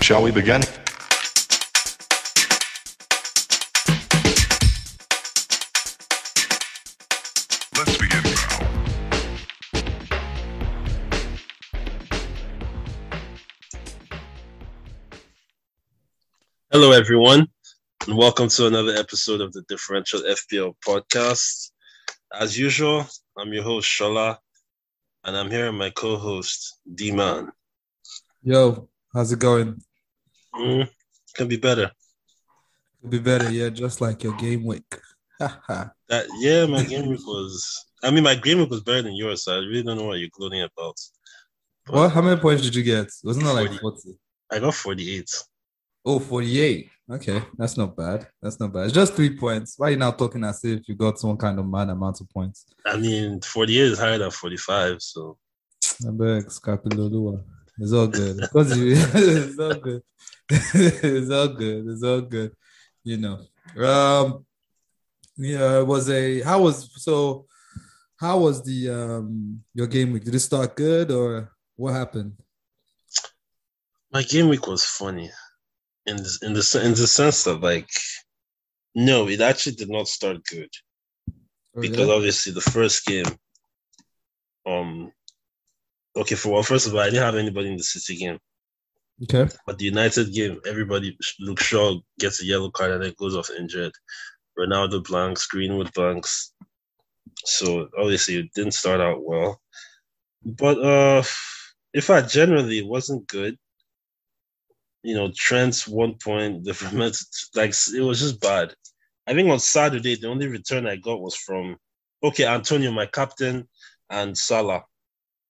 Shall we begin? Let's begin now. Hello, everyone, and welcome to another episode of the Differential FPL podcast. As usual, I'm your host, Shola, and I'm here with my co host, Deeman. Yo, how's it going? Mm, can be better. Could be better, yeah, just like your game week. That, yeah, my game week was, I mean, my game week was better than yours, so I really don't know what you're gloating about. what? How many points did you get? Wasn't it like 40. 40? I got 48. Oh, 48. Okay, that's not bad. That's not bad. It's just three points. Why are you now talking as if you got some kind of mad amount of points? I mean, 48 is higher than 45, so I beg, Scapilolua. It's all good. Because you, it's all good. it's all good. It's all good. You know. Um yeah, it was a how was so how was the um your game week? Did it start good or what happened? my game week was funny in this, in the in the sense that like no it actually did not start good because obviously the first game um okay for well first of all i didn't have anybody in the city game okay. but the united game everybody luke shaw gets a yellow card and then goes off injured ronaldo blanks greenwood blanks so obviously it didn't start out well but uh in fact generally it wasn't good you know, Trent's one point, the Vermont, like it was just bad. I think on Saturday, the only return I got was from okay, Antonio, my captain, and Salah.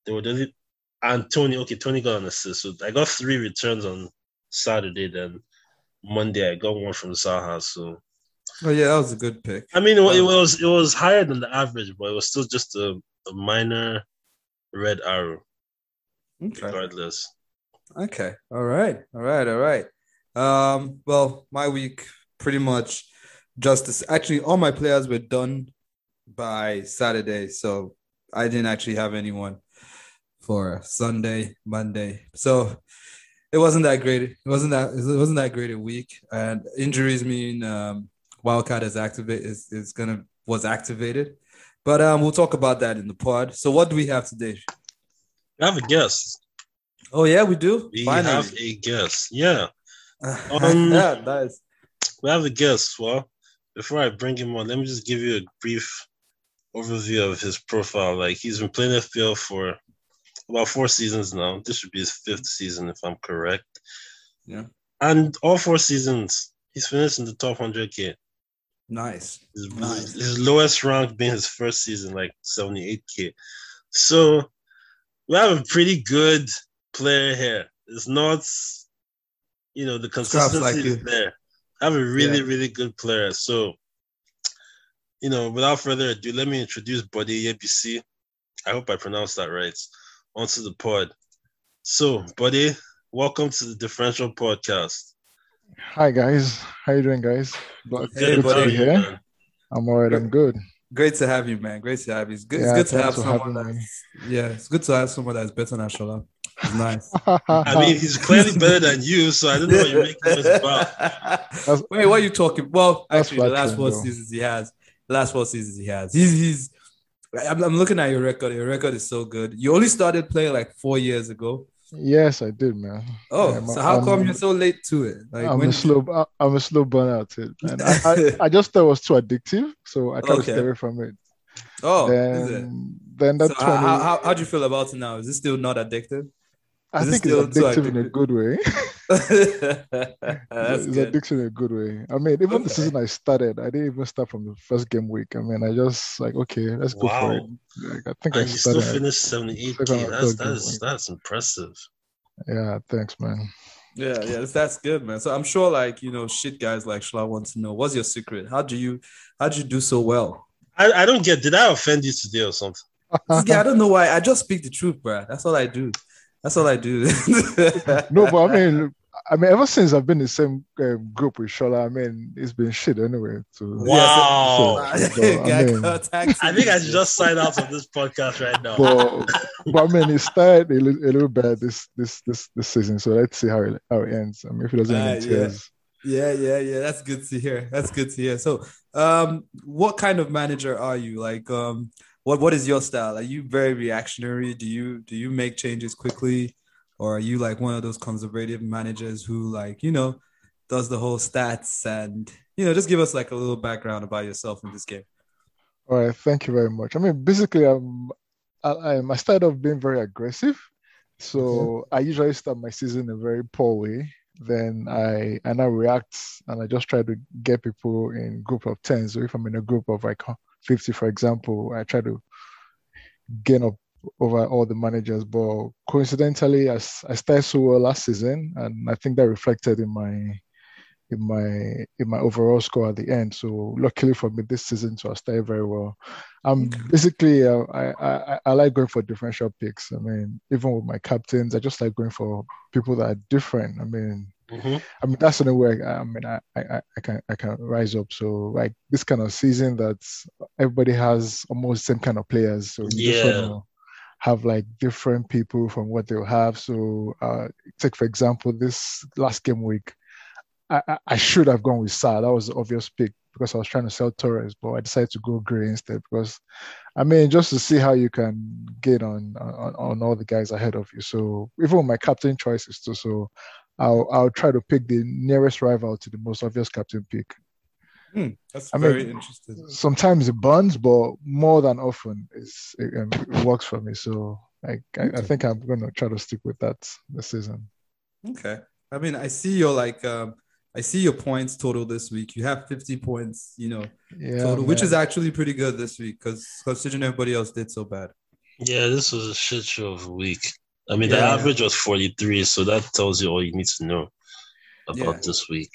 They were the only Antonio, okay, Tony got an assist. So I got three returns on Saturday, then Monday I got one from Zaha. So Oh yeah, that was a good pick. I mean it, it was it was higher than the average, but it was still just a, a minor red arrow, Okay. regardless. Okay. All right. All right. All right. Um, well, my week pretty much justice. actually all my players were done by Saturday, so I didn't actually have anyone for Sunday, Monday. So it wasn't that great. It wasn't that it wasn't that great a week. And injuries mean um Wildcard is activate is, is gonna was activated. But um we'll talk about that in the pod. So what do we have today? I have a guest. Oh yeah, we do. We Finally. have a guest. Yeah. Um, yeah, nice. we have a guest. Well, before I bring him on, let me just give you a brief overview of his profile. Like he's been playing FPL for about four seasons now. This should be his fifth season, if I'm correct. Yeah. And all four seasons, he's finished in the top 100k. Nice. His, Nice. his lowest rank being his first season, like 78k. So we have a pretty good player here. It's not, you know, the consistency like is there. I have a really, Yeah. really good player. So, you know, without further ado, let me introduce Bode Yebisi. I hope I pronounced that right. Onto the pod. So, Bode, welcome to the Differential Podcast. Hi guys, how you doing, guys? But Hey, good buddy. to be here. man? I'm alright. I'm good. Great to have you, man. Great to have you. It's good, Yeah, it's good to have someone having that's yeah, it's good to have someone that's better than Shola. It's nice. I mean, he's clearly better than you, so I don't know what you're making this about. Wait, what are you talking? Well, actually, the last four though. seasons he has, last four seasons he has, he's he's. I'm, I'm looking at your record. Your record is so good. You only started playing like four years ago. yes, I did, man. Oh, Yeah, so how I'm- come you're so late to it? Like I'm when a slow. I'm a slow burnout, eh, kid. And I, I, I just thought it was too addictive, so I tried Okay. to stay away from it. Oh, is it? then, then that So 20. how, how how do you feel about it now? Is it still not addicted? I is think it's addictive in a good way. It's good. addictive in a good way. I mean, even Okay. the season I started, I didn't even start from the first game week. I mean, I just like, okay, let's go for it. Like, I think ah, I And you still started. finished 78k. That's that's that's impressive. Yeah, thanks, man. Yeah, yeah, that's, that's good, man. So I'm sure, like you know, shit guys like Shola want to know what's your secret. How do you, how do you do so well? I, I don't get. Did I offend you today or something? yeah, I don't know why. I just speak the truth, bro. That's all I do. That's all I do. No, but I mean, I mean, ever since I've been in the same um, group with Shola, I mean, it's been shit anyway. So, Wow. So- so, I mean- I think I should just sign out of this podcast right now. but, but I mean, it started a little, a little bad this this this this season. So let's see how it how it ends. I mean, if it doesn't Ah, end in yeah. tears, Yeah, yeah, yeah. That's good to hear. That's good to hear. So, um, what kind of manager are you? Like, um, what what is your style? Are you very reactionary? Do you do you make changes quickly, or are you like one of those conservative managers who like you know does the whole stats and you know just give us like a little background about yourself in this game? all right. Thank you very much. I mean, basically, I'm I, I'm- I started off being very aggressive. So mm-hmm. I usually start my season in a very poor way. Then I and I react and I just try to get people in group of 10. So if I'm in a group of like 50, for example, I try to gain up over all the managers. But coincidentally, i started so well last season, and I think that reflected in my in my in my overall score at the end. So luckily for me, this season, so I started very well. I'm Okay. basically uh, I, I I like going for differential picks. I mean, even with my captains, I just like going for people that are different. I mean, Mhm. I mean that's the only way I, I mean I, I I can I can rise up. So like this kind of season that everybody has almost the same kind of players. So you just Yeah. have like different people from what they'll have. So uh take for example this last game week. I, I- I should have gone with Sa. That was the obvious pick because I was trying to sell Torres, but I decided to go Gray instead because I mean just to see how you can get on on, on all the guys ahead of you. So even with my captain choices too, so I'll I'll try to pick the nearest rival to the most obvious captain pick. Hmm, that's I mean- very interesting. Sometimes it burns, but more than often it's, it, um, it works for me. So I, I, I think I'm gonna try to stick with that this season. Okay. I mean, I see your like um I see your points total this week. You have 50 points, you know, Yeah, total, which is actually pretty good this week because considering everybody else did so bad. Yeah, this was a shit show of a week. I mean, the Yeah. average was 43, so that tells you all you need to know about Yeah. this week.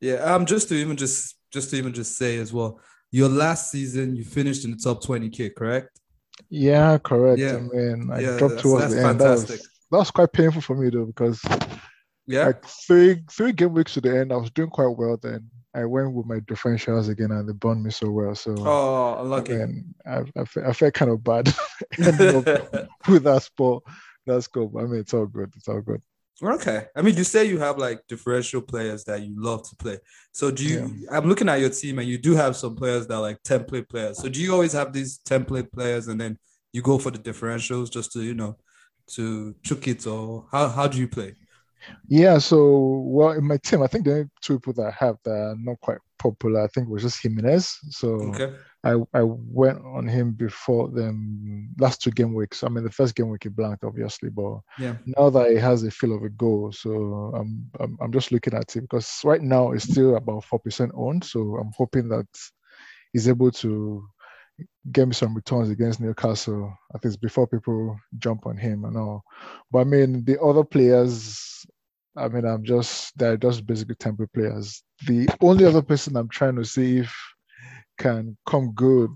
Yeah, um, just to even just just to even just say as well, your last season you finished in the top 20k, correct? Yeah, correct. Yeah. I mean, I Yeah, dropped that's- towards that's the end. That was, fantastic. that was quite painful for me though, because Yeah. like three three game weeks to the end, I was doing quite well. Then I went with my differentials again, and they burned me so well. So Oh, I unlucky. mean, I, I, I felt kind of bad with that sport. That's cool. I mean, it's all good. It's all good. Okay. I mean, you say you have like differential players that you love to play. So do you I'm looking at your team and you do have some players that are like template players. So do you always have these template players and then you go for the differentials just to, you know, to chook it or how how do you play? Yeah. So well, in my team, I think the only two people that I have that are not quite popular, I think was just Jimenez. So Okay. I, I went on him before the um, last two game weeks. I mean, the first game week he blanked, obviously, but Yeah. now that he has a feel of a goal, so I'm I'm, I'm just looking at it because right now it's still about four percent owned. So I'm hoping that he's able to get me some returns against Newcastle. At least before people jump on him and all. But I mean, the other players, I mean, I'm just they're just basically temporary players. The only other person I'm trying to see if can come good,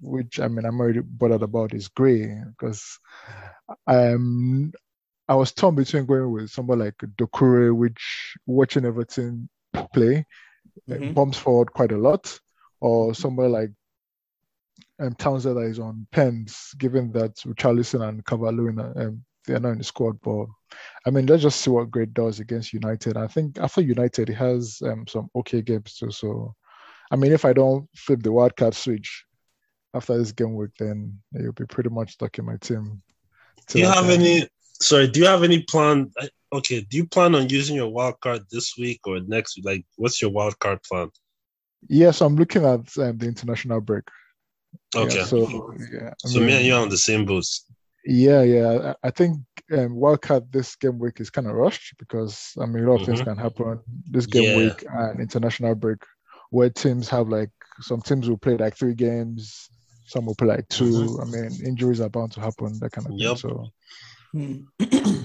which I mean I'm already bothered about is Gray because I'm I was torn between going with someone like Doucouré, which watching Everton play Mhm. bumps forward quite a lot, or somewhere like um, Townsend that is on pens, given that Richarlison and Cavallo um, they are not in the squad. But I mean, let's just see what Gray does against United. I think after United, he has um, some okay games too. So, I mean, if I don't flip the wildcard switch after this game week, then you'll be pretty much stuck in my team. Do you have time. any? Sorry, do you have any plan? Okay, do you plan on using your wild card this week or next? week? Like, what's your wild card plan? Yes, I'm looking at um, the international break. Okay, Yeah, so yeah, I so me and you are on the same boat. Yeah, yeah. I think um, wildcard this game week is kind of rushed because I mean a lot of things Mhm. can happen this game Yeah. week and international break, where teams have like some teams will play like three games, some will play like 2 I mean, injuries are bound to happen, that kind of Mm-hmm. Yep. thing. So Hmm.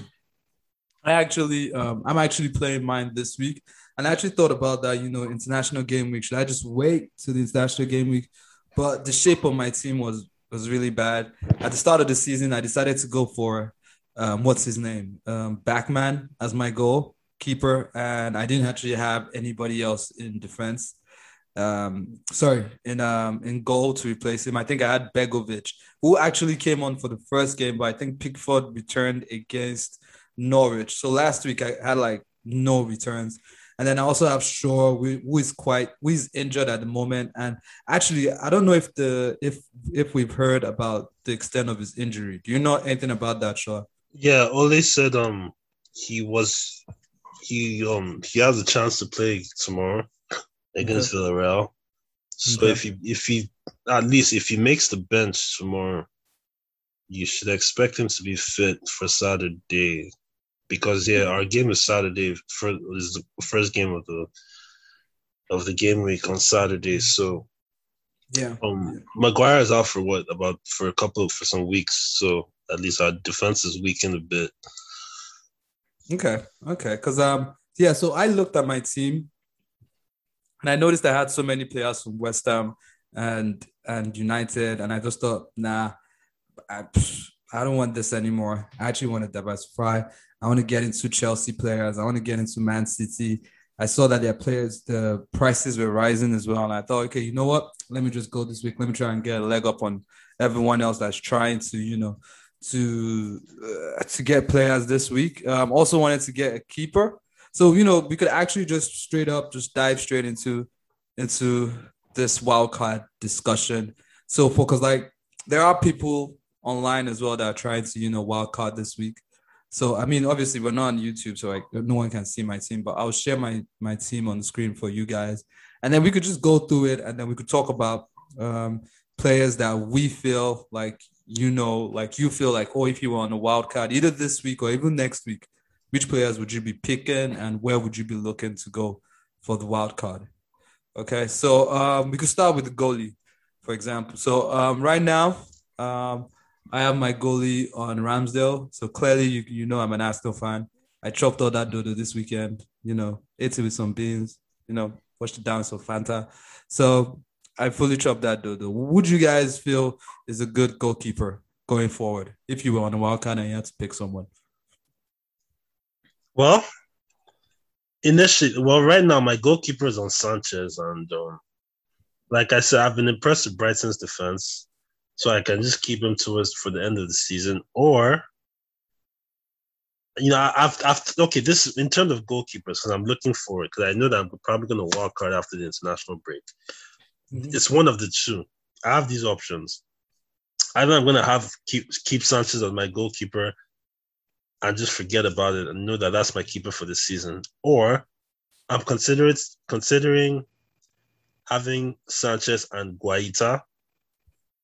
I actually, um, I'm actually playing mine this week, and I actually thought about that. You know, international game week. Should I just wait to the international game week? But the shape of my team was was really bad. At the start of the season, I decided to go for um, what's his name, um, Bachmann as my goal. keeper, and I didn't actually have anybody else in defense. Um, sorry, in um in goal to replace him. I think I had Begovic, who actually came on for the first game, but I think Pickford returned against Norwich. So last week I had like no returns. And then I also have Shaw, who is quite who is injured at the moment. And actually, I don't know if the if if we've heard about the extent of his injury. Do you know anything about that, Shaw? Yeah, Ole said um he was he um he has a chance to play tomorrow against okay. Villarreal. So okay. if he if he at least if he makes the bench tomorrow, you should expect him to be fit for Saturday because yeah, our game is Saturday. For is the first game of the of the game week on Saturday. So yeah, um, Maguire is out for what about for a couple of, for some weeks. So at least our defense is weakened a bit. Okay, okay, because um yeah, so I looked at my team and I noticed I had so many players from West Ham and and United, and I just thought, nah, I, I don't want this anymore. I actually want to diversify. I want to get into Chelsea players. I want to get into Man City. I saw that their players, the prices were rising as well. And I thought, okay, you know what? Let me just go this week. Let me try and get a leg up on everyone else that's trying to, you know, to uh, to get players this week. Um, also wanted to get a keeper. So, you know, we could actually just straight up just dive straight into into this wild card discussion. So, because like there are people online as well that are trying to, you know, wild card this week. So I mean, obviously we're not on YouTube, so like no one can see my team, but I'll share my my team on the screen for you guys, and then we could just go through it, and then we could talk about um, players that we feel like you know, like you feel like, oh, if you were on a wild card either this week or even next week, which players would you be picking, and where would you be looking to go for the wild card? Okay, so um, we could start with the goalie, for example. So um, right now, um, I have my goalie on Ramsdale. So clearly, you, you know I'm an Aston fan. I chopped all that dodo this weekend, you know, ate it with some beans, you know, watched the dance of Fanta. So I fully chopped that dodo. Would you guys feel is a good goalkeeper going forward if you were on a wild card and you had to pick someone? Well, initially, well, right now my goalkeeper is on Sanchez, and um, like I said, I've been impressed with Brighton's defense so I can just keep him to us for the end of the season, or you know, I've, I've okay. This in terms of goalkeepers, because I'm looking for it because I know that I'm probably going to wild card after the international break. Mm-hmm. It's one of the two. I have these options. Either I'm going to have keep keep Sanchez as my goalkeeper and just forget about it and know that that's my keeper for the season, or I'm considering considering having Sanchez and Guaita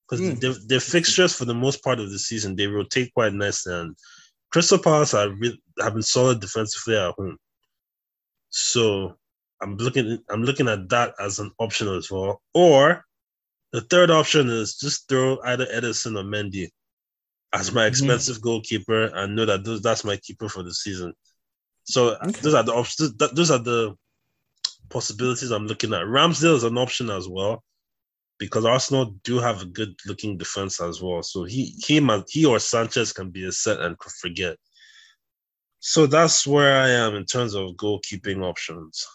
because mm. their, their fixtures for the most part of the season they rotate quite nicely, and Crystal Palace are re- have been solid defensively at home. So I'm looking I'm looking at that as an option as well. Or the third option is just throw either Ederson or Mendy as my mm-hmm. expensive mm-hmm. goalkeeper and know that those, that's my keeper for the season. So okay. those are the options. Those are the possibilities I'm looking at. Ramsdale is an option as well because Arsenal do have a good looking defense as well. So he he he or Sanchez can be a set and forget. So that's where I am in terms of goalkeeping options.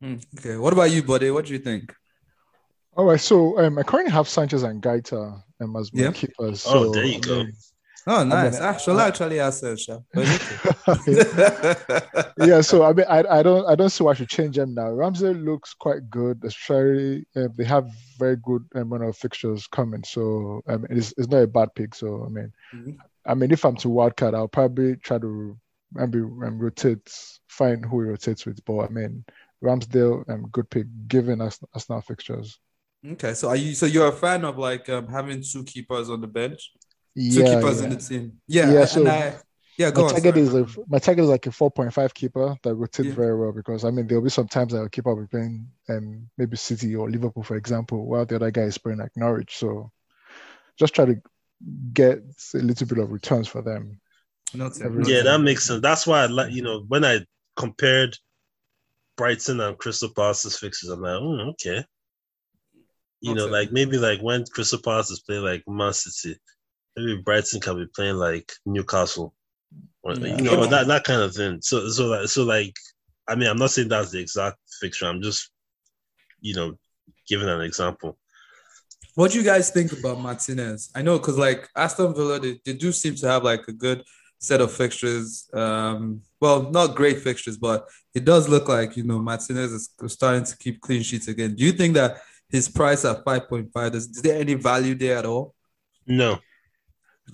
Hmm, okay, what about you, buddy? What do you think? All right, so um, I currently have Sanchez and Guaita um, as my yeah. keepers. Oh, so, oh, there you go. Oh, nice. I mean, ah, shall I actually ask yeah, so I mean, I, I don't I don't see why I should change them now. Ramsey looks quite good, especially uh, they have very good um, run of fixtures coming. So I mean, it's, it's not a bad pick. So I mean, mm-hmm. I mean, if I'm to wildcard, I'll probably try to maybe um, rotate, find who he rotates with. But I mean, Ramsdale, um, good pick given us Arsenal fixtures. Okay, so are you so you're a fan of like um, having two keepers on the bench? yeah, two keepers yeah. in the team. Yeah, yeah. So I, yeah, go my on, target sorry. is a, my target is like a four point five keeper that rotates yeah. very well because I mean there'll be some times I'll keep up with playing um maybe City or Liverpool for example, while the other guy is playing like Norwich. So just try to get a little bit of returns for them. yeah, that makes sense. That's why I like you know when I compared Brighton and Crystal Palace's fixes, I'm like, oh, okay. You okay. know, like maybe like when Crystal Palace is playing like Man City, maybe Brighton can be playing like Newcastle. or, Yeah. you know that that kind of thing. So so like so like I mean I'm not saying that's the exact fixture. I'm just you know giving an example. What do you guys think about Martinez? I know because like Aston Villa, they, they do seem to have like a good set of fixtures. Um, well, not great fixtures, but it does look like you know Martinez is starting to keep clean sheets again. Do you think that his price at five point five is, is there any value there at all? No,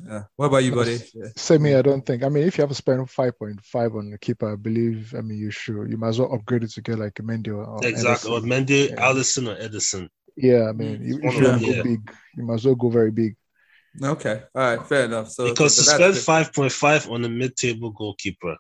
Yeah. What about you, buddy? Yeah. Same here, I don't think. I mean, if you have to spend 5.5 on the keeper, I believe, I mean, you should. You might as well upgrade it to get like a Mendy or, or exactly. Or Ederson. Mendy, Yeah. Alisson, or Ederson. Yeah, I mean, Mm, if, if you want to go yeah. big, you might as well go very big. Okay. All right. Fair enough. So Because to spend five point five on a mid-table goalkeeper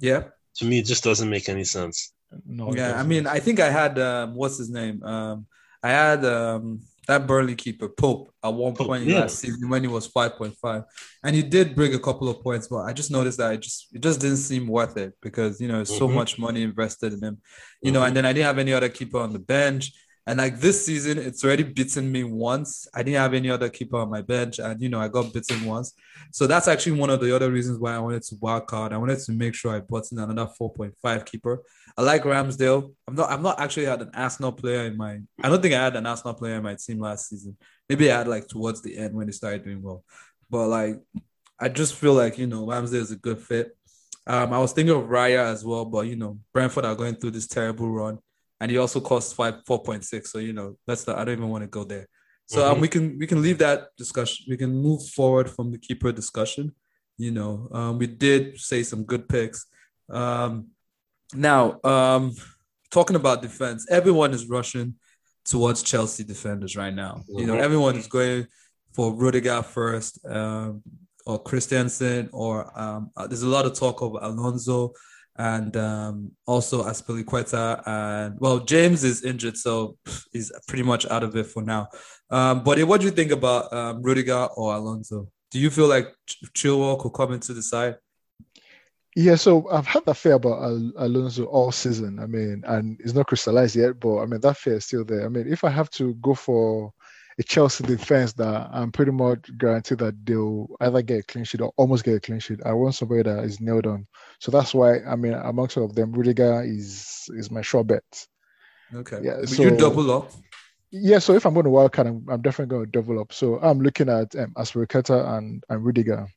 yeah. to me it just doesn't make any sense. No, Yeah, I mean, I think I had um, what's his name? Um, I had um, that Burnley keeper Pope at one Pope, point yeah. last season when he was five point five, and he did bring a couple of points, but I just noticed that it just it just didn't seem worth it because you know it's so much money invested in him, you know, and then I didn't have any other keeper on the bench. And like this season, it's already beaten me once. I didn't have any other keeper on my bench, and you know I got beaten once. So that's actually one of the other reasons why I wanted to wild card. I wanted to make sure I brought in another 4.5 keeper. I like Ramsdale. I'm not. I'm not actually had an Arsenal player in my. I don't think I had an Arsenal player in my team last season. Maybe I had like towards the end when they started doing well. But like, I just feel like you know Ramsdale is a good fit. Um, I was thinking of Raya as well, but you know Brentford are going through this terrible run, and he also costs five four point six. So you know that's the. I don't even want to go there. So um, Mhm. we can we can leave that discussion. We can move forward from the keeper discussion. You know, um, we did say some good picks. Um, now, um, talking about defense, everyone is rushing towards Chelsea defenders right now. You know, Mhm. everyone is going for Rudiger first, um, or Christensen, or um, uh, there's a lot of talk of Alonso and um, also Azpilicueta. And well, James is injured, so he's pretty much out of it for now. Um, but what do you think about um, Rudiger or Alonso? Do you feel like Ch- Chilwell could come into the side? Yeah, so I've had that fear about Al- Alonso all season. I mean, and it's not crystallized yet, but I mean that fear is still there. I mean, if I have to go for a Chelsea defense that I'm pretty much guaranteed that they'll either get a clean sheet or almost get a clean sheet, I want somebody that is nailed on. So that's why I mean, amongst all of them, Rudiger is is my sure bet. Okay. Yeah, But so- you double up. Yeah, so if I'm going to wild card, I'm, I'm definitely going to double up. So I'm looking at um, Azpilicueta and and Rudiger.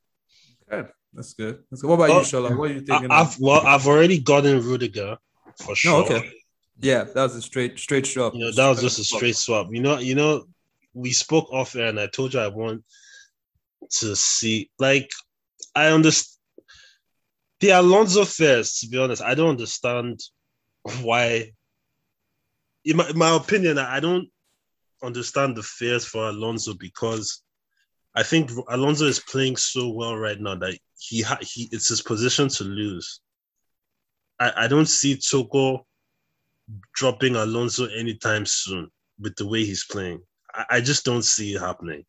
Okay, that's good. That's good. What about Oh, you, Shola? What are you thinking? I've well, I've already gotten Rudiger for sure. okay. yeah, that was a straight straight shot. You know, that was just a straight swap. You know, you know, we spoke off air, and I told you I want to see. Like, I understand the Alonso first. To be honest, I don't understand why. In my, in my opinion, I don't understand the fears for Alonso because I think Alonso is playing so well right now that he ha- he it's his position to lose. I, I don't see Tuchel dropping Alonso anytime soon with the way he's playing. I, I just don't see it happening.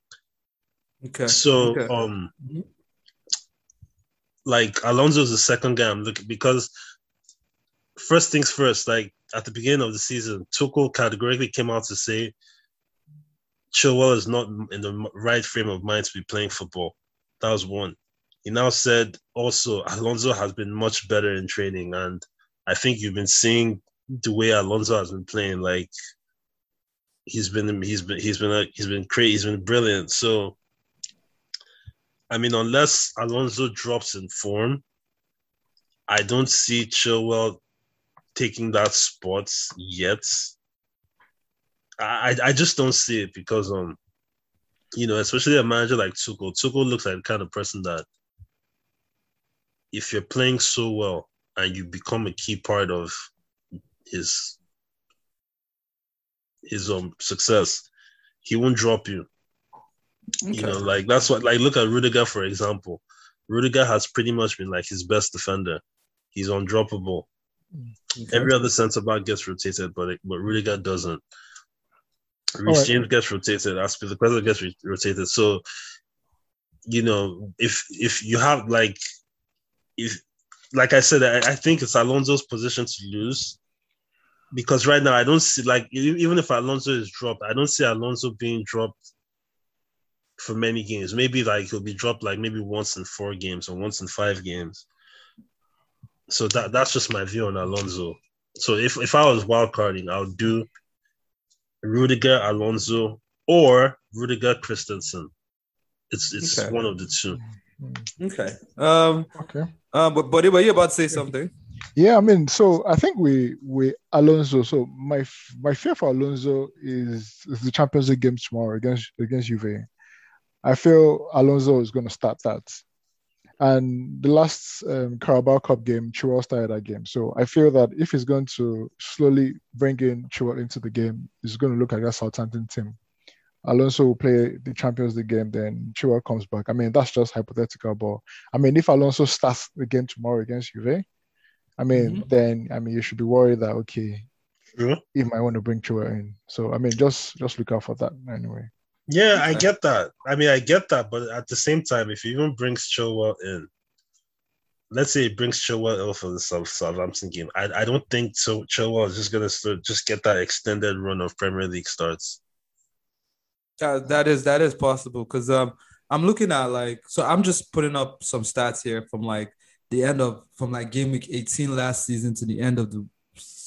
Okay. So okay. um Mhm. like Alonso's the second guy I'm looking because first things first, like at the beginning of the season, Tuchel categorically came out to say Chilwell is not in the right frame of mind to be playing football. That was one. He now said also Alonso has been much better in training, and I think you've been seeing the way Alonso has been playing. Like he's been he's been he's been a, he's been great. He's been brilliant. So I mean, unless Alonso drops in form, I don't see Chilwell taking that spot yet. I I just don't see it because um, you know, especially a manager like Tuchel. Tuchel looks like the kind of person that if you're playing so well and you become a key part of his his um success, he won't drop you. You know, like that's what like look at Rudiger for example. Rudiger has pretty much been like his best defender. He's undroppable. Okay. Every other centre back gets rotated, but it, but Rudiger doesn't. Reece right. James gets rotated. Azpilicueta gets re- rotated. So, you know, if if you have like, if like I said, I, I think it's Alonso's position to lose because right now I don't see like even if Alonso is dropped, I don't see Alonso being dropped for many games. Maybe like he'll be dropped like maybe once in four games or once in five games. So that that's just my view on Alonso. So if if I was wildcarding, I would do Rudiger, Alonso, or Rudiger Christensen. It's it's Okay. one of the two. Okay. Um. Okay. Uh, but but were you about to say something? Yeah, I mean, so I think we we Alonso. So my my fear for Alonso is, is the Champions League game tomorrow against against Juve. I feel Alonso is going to start that, and the last um, Carabao Cup game, Chilwell started that game. So I feel that if he's going to slowly bring in Chilwell into the game, he's going to look like that Southampton team. Alonso will play the Champions League game, then Chilwell comes back. I mean, that's just hypothetical, but I mean, if Alonso starts the game tomorrow against Juve, I mean, then I mean, you should be worried that okay, True. he might want to bring Chua in. So I mean, just just look out for that anyway. Yeah, I get that. I mean, I get that, but at the same time, if he even brings Chilwell in, let's say he brings Chilwell in for the South Southampton game, I, I don't think so. Chilwell is just gonna start, just get that extended run of Premier League starts. Uh, that is that is possible because um I'm looking at like so I'm just putting up some stats here from like the end of from like game week 18 last season to the end of the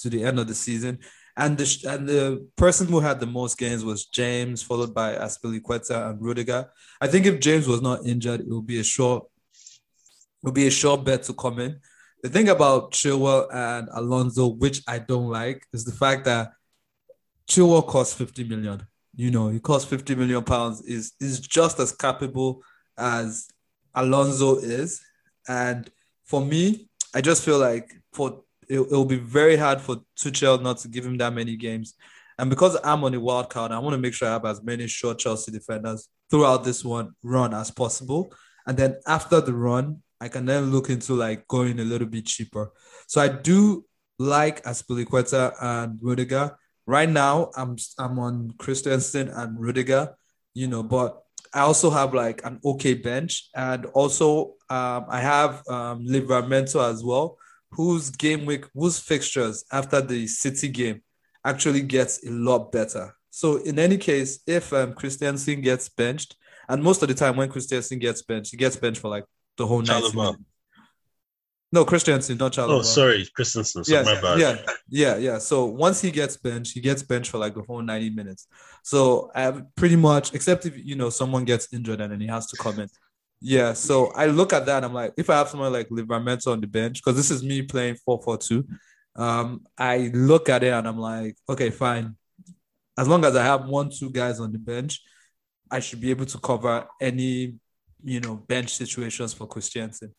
to the end of the season and the and the person who had the most games was James followed by Azpilicueta and Rudiger. I think if James was not injured it would be a short it would be a short bet to come in. The thing about Chilwell and Alonso which I don't like is the fact that Chilwell costs 50 million you know, he costs 50 million pounds, is is just as capable as Alonso is. And for me, I just feel like for it, it'll be very hard for Tuchel not to give him that many games. And because I'm on a wild card, I want to make sure I have as many short Chelsea defenders throughout this one run as possible. And then after the run, I can then look into like going a little bit cheaper. So I do like Azpilicueta and Rudiger. Right now, I'm I'm on Christensen and Rudiger, you know, but I also have like an okay bench, and also um, I have um, Livramento as well, whose game week, whose fixtures after the City game actually gets a lot better. So in any case, if um, Christensen gets benched, and most of the time when Christensen gets benched, he gets benched for like the whole night. No, Christensen, not Chalobah. Oh, sorry, Christensen. So bad. yeah, yeah, yeah. So once he gets benched, he gets benched for like the whole 90 minutes. So I have pretty much, except if you know someone gets injured and then he has to come in. Yeah. So I look at that I'm like, if I have someone like Livramento on the bench, because this is me playing 4-4-2, um, I look at it and I'm like, okay, fine. As long as I have one, two guys on the bench, I should be able to cover any, you know, bench situations for Christensen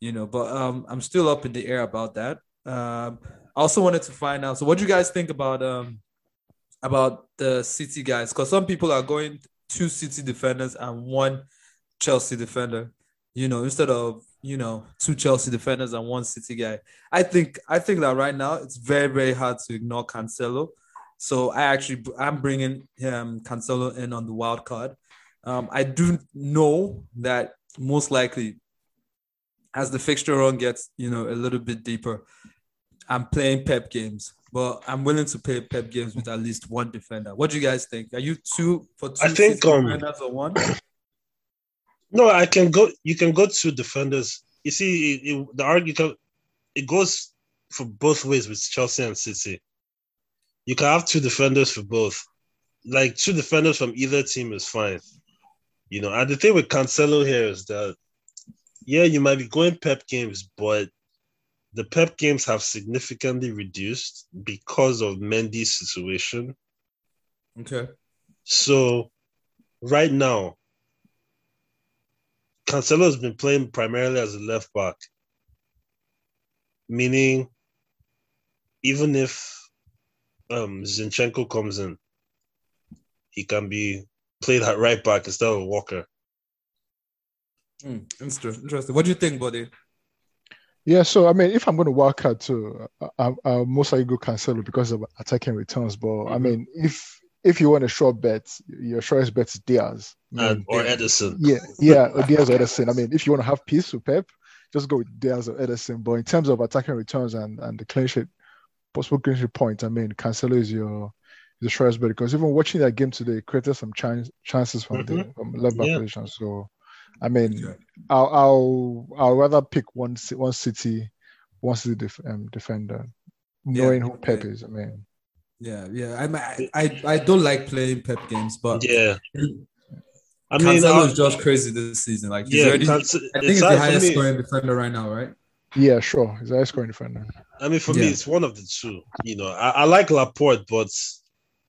you know but um i'm still up in the air about that. Um i also wanted to find out so what do you guys think about um about the city guys? Because some people are going two city defenders and one chelsea defender you know instead of you know two chelsea defenders and one city guy. I think i think that right now it's very very hard to ignore cancelo. So i actually i'm bringing him cancelo in on the wild card. Um i do know that most likely as the fixture run gets, you know, a little bit deeper, I'm playing Pep games, but I'm willing to play Pep games with at least one defender. What do you guys think? Are you two for two I think, um, defenders or one? No, I can go. You can go to defenders. You see, it, it, the argument it goes for both ways with Chelsea and City. You can have two defenders for both. Like two defenders from either team is fine. You know, and the thing with Cancelo here is that, yeah, you might be going Pep games, but the Pep games have significantly reduced because of Mendy's situation. Okay. So, right now, Cancelo has been playing primarily as a left back, meaning even if um, Zinchenko comes in, he can be played at right back instead of Walker. Hmm, inter- interesting. What do you think, buddy? Yeah, so I mean, if I'm going to work out too, I, I, I'll most likely go Cancelo because of attacking returns. But I Mhm. mean, if if you want a short bet, your shortest bet is Dias. I uh, mean, And, or Ederson. yeah, yeah, or Dias or Ederson. I mean, if you want to have peace with Pep, just go with Dias or Ederson. But in terms of attacking returns and, and the clean sheet, possible clean sheet point, I mean, Cancelo is your the surest bet because even watching that game today created some chance, chances from the mm-hmm. from left back Yeah. position. So, I mean, Okay. I'll, I'll I'll rather pick one one city, one city def, um, defender, knowing who Pep is. I mean, Yeah, yeah. I'm, I, I, I don't like playing Pep games, but Yeah. I mean, Cancelo is just crazy this season. Like he's yeah, already, Canc- I think it's he's the highest me. scoring defender right now, right? yeah, sure, he's a high scoring defender. I mean, for me, it's one of the two. You know, I, I like Laporte, but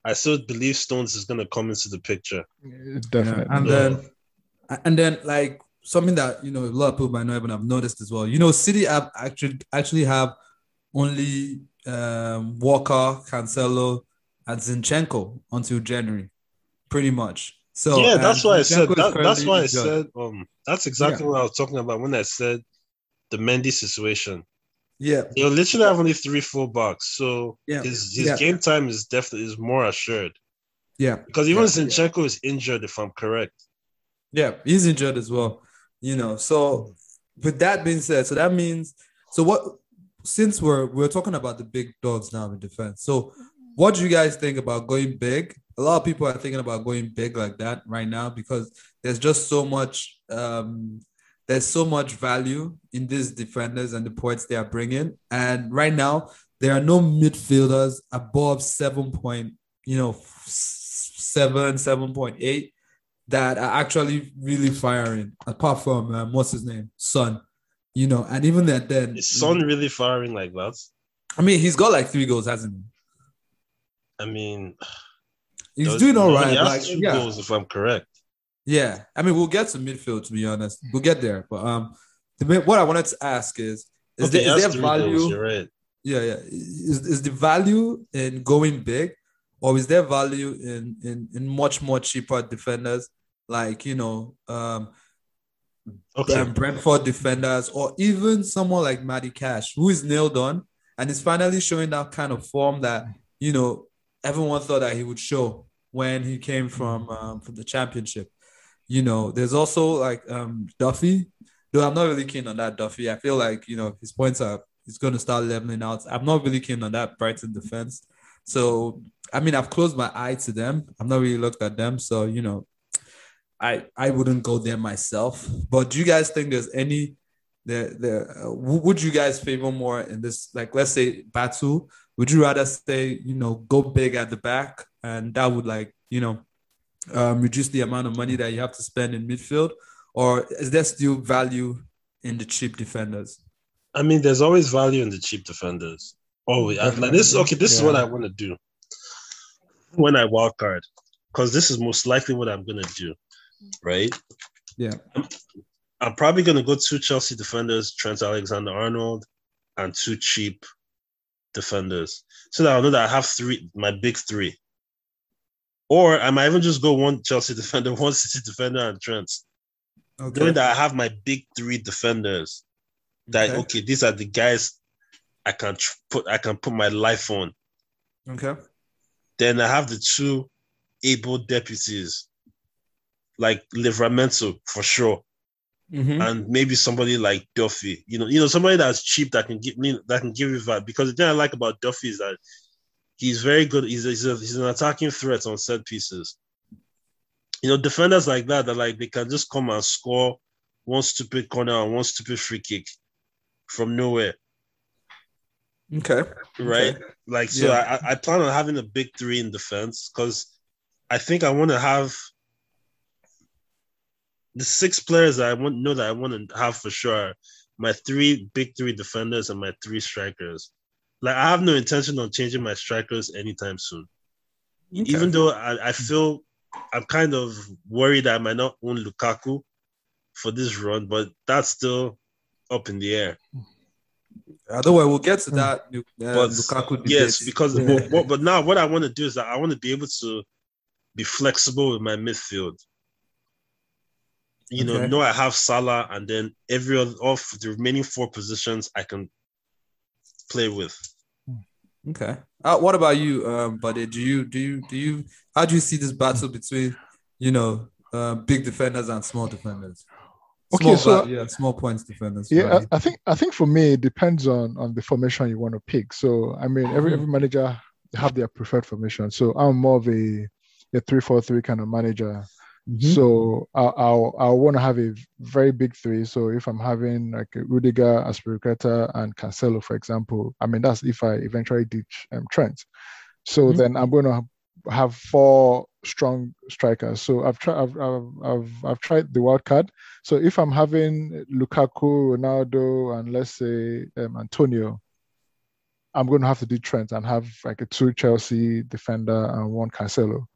I still believe Stones is going to come into the picture. Definitely. And Yeah. then, and then like something that you know a lot of people might not even have noticed as well. You know, City have actually actually have only um, Walker, Cancelo, and Zinchenko until January, pretty much. So yeah, that's why I said that, that's why I injured. said um that's exactly what I was talking about when I said the Mendy situation. yeah, They'll literally have only three full backs, so Yeah. his his Yeah. game time is definitely is more assured yeah, because even Yeah. Zinchenko is injured, if I'm correct. Yeah. He's injured as well. You know, so with that being said, so that means so what? Since we're we're talking about the big dogs now in defense, so what do you guys think about going big? A lot of people are thinking about going big like that right now because there's just so much um there's so much value in these defenders and the points they are bringing and right now there are no midfielders above 7 point you know 7 7.8 that are actually really firing apart from um, what's his name son you know and even that then Is Son really firing like that? i mean he's got like three goals hasn't he I mean, he's doing all right like two yeah goals, if I'm correct. Yeah, I mean, we'll get to midfield to be honest. We'll get there, but um, the, what I wanted to ask is: is Okay, he there, is there goals, value? You're right. Yeah, yeah. Is, is the value in going big, or is there value in in in much more cheaper defenders like you know um, Okay. um Brentford defenders, or even someone like Matty Cash, who is nailed on and is finally showing that kind of form that you know everyone thought that he would show when he came from um, from the championship. You know, there's also like um Duffy, though I'm not really keen on that Duffy. I feel like you know his points are he's going to start leveling out. I'm not really keen on that Brighton defense. So I mean, I've closed my eye to them. I've not really looked at them. So you know, I I wouldn't go there myself. But do you guys think there's any there there uh, would you guys favor more in this? Like, let's say Batu. Would you rather say you know go big at the back and that would like you know um, reduce the amount of money that you have to spend in midfield, or is there still value in the cheap defenders? I mean, there's always value in the cheap defenders. I- like this. Okay, this is what I want to do when I wild card, because this is most likely what I'm gonna do, right? Yeah. I'm probably gonna go two Chelsea defenders, Trent Alexander-Arnold, and two cheap defenders, so that I know that I have three, my big three. Or I might even just go one Chelsea defender, one City defender, and Trent. Okay. Knowing that I have my big three defenders, that Okay. okay, these are the guys I can tr- put I can put my life on. Okay. Then I have the two able deputies, like Livramento for sure, Mhm. and maybe somebody like Duffy. You know, you know somebody that's cheap that can give me that can give you that. Because the thing I like about Duffy is that he's very good. He's a, he's, a, he's an attacking threat on set pieces. You know, defenders like that that like they can just come and score one stupid corner and one stupid free kick from nowhere. Okay. right? Okay. Like, so Yeah. I, I plan on having a big three in defense because I think I want to have the six players that I want know that I want to have for sure. My three big three defenders and my three strikers. Like, I have no intention on changing my strikers anytime soon. Okay. Even though I, I feel I'm kind of worried I might not own Lukaku for this run, but that's still up in the air. Otherwise, we'll get to that. Uh, But Lukaku yes, because but, but- but now what I want to do is that I want to be able to be flexible with my midfield. You know, Okay. know I have Salah, and then every other of the remaining four positions I can play with. Okay. Uh, what about you, um, buddy? Do you do you do you how do you see this battle between you know uh, big defenders and small defenders? Okay, Small so- va- yeah, small points defenders. Yeah, right? I, I think I think for me it depends on on the formation you want to pick. So I mean, every every manager have their preferred formation. So I'm more of a a three four three kind of manager. Mhm. So I'll I'll, I'll want to have a very big three. So if I'm having like Rudiger, Azpilicueta, and Cancelo, for example, I mean that's if I eventually ditch um, Trent. So Mhm. then I'm going to have four strong strikers. So I've tried I've, I've I've I've tried the wild card. So if I'm having Lukaku, Ronaldo, and let's say um, Antonio, I'm going to have to do Trent and have like a two Chelsea defender and one Cancelo.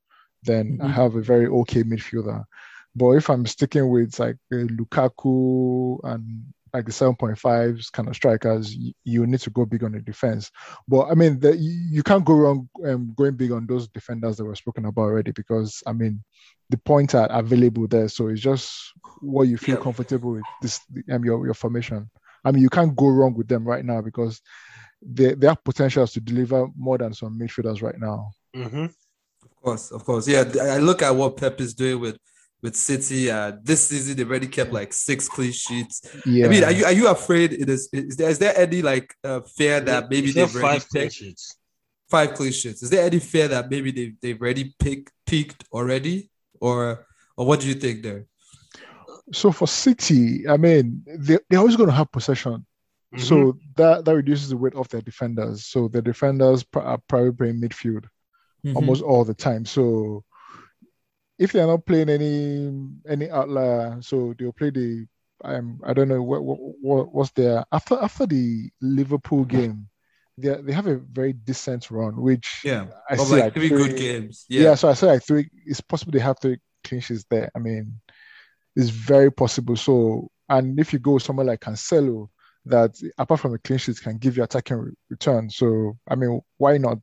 Then I Mhm. have a very okay midfielder. But if I'm sticking with like uh, Lukaku and like the 7.5s kind of strikers, you, you need to go big on the defense. But I mean, the, you, you can't go wrong um, going big on those defenders that were spoken about already because I mean, the points are available there. So it's just what you feel Yeah. comfortable with this um, your your formation. I mean, you can't go wrong with them right now because they they have potentials to deliver more than some midfielders right now. hmm Of course, of course. Yeah, I look at what Pep is doing with with City. Uh, this season they've already kept like six clean sheets. Yeah. I mean, are you are you afraid it is is there is there any like uh, fear that maybe Is they've already five clean picked sheets. five clean sheets? Is there any fear that maybe they've they've already picked peaked already, or or what do you think there? so for City, I mean, they they're always going to have possession. Mhm. So that that reduces the weight of their defenders. So the defenders pr- are probably playing midfield Mhm. almost all the time. So if they're not playing any any outlier, so they'll play the um I don't know what what, what what's their after after the Liverpool game, they they have a very decent run, which yeah, I see like like three, good games. Yeah. Yeah, so I say like three. It's possible they have three clean sheets there. I mean, it's very possible. So, and if you go somewhere like Cancelo, that apart from a clean sheet can give you attacking return. So, I mean, why not?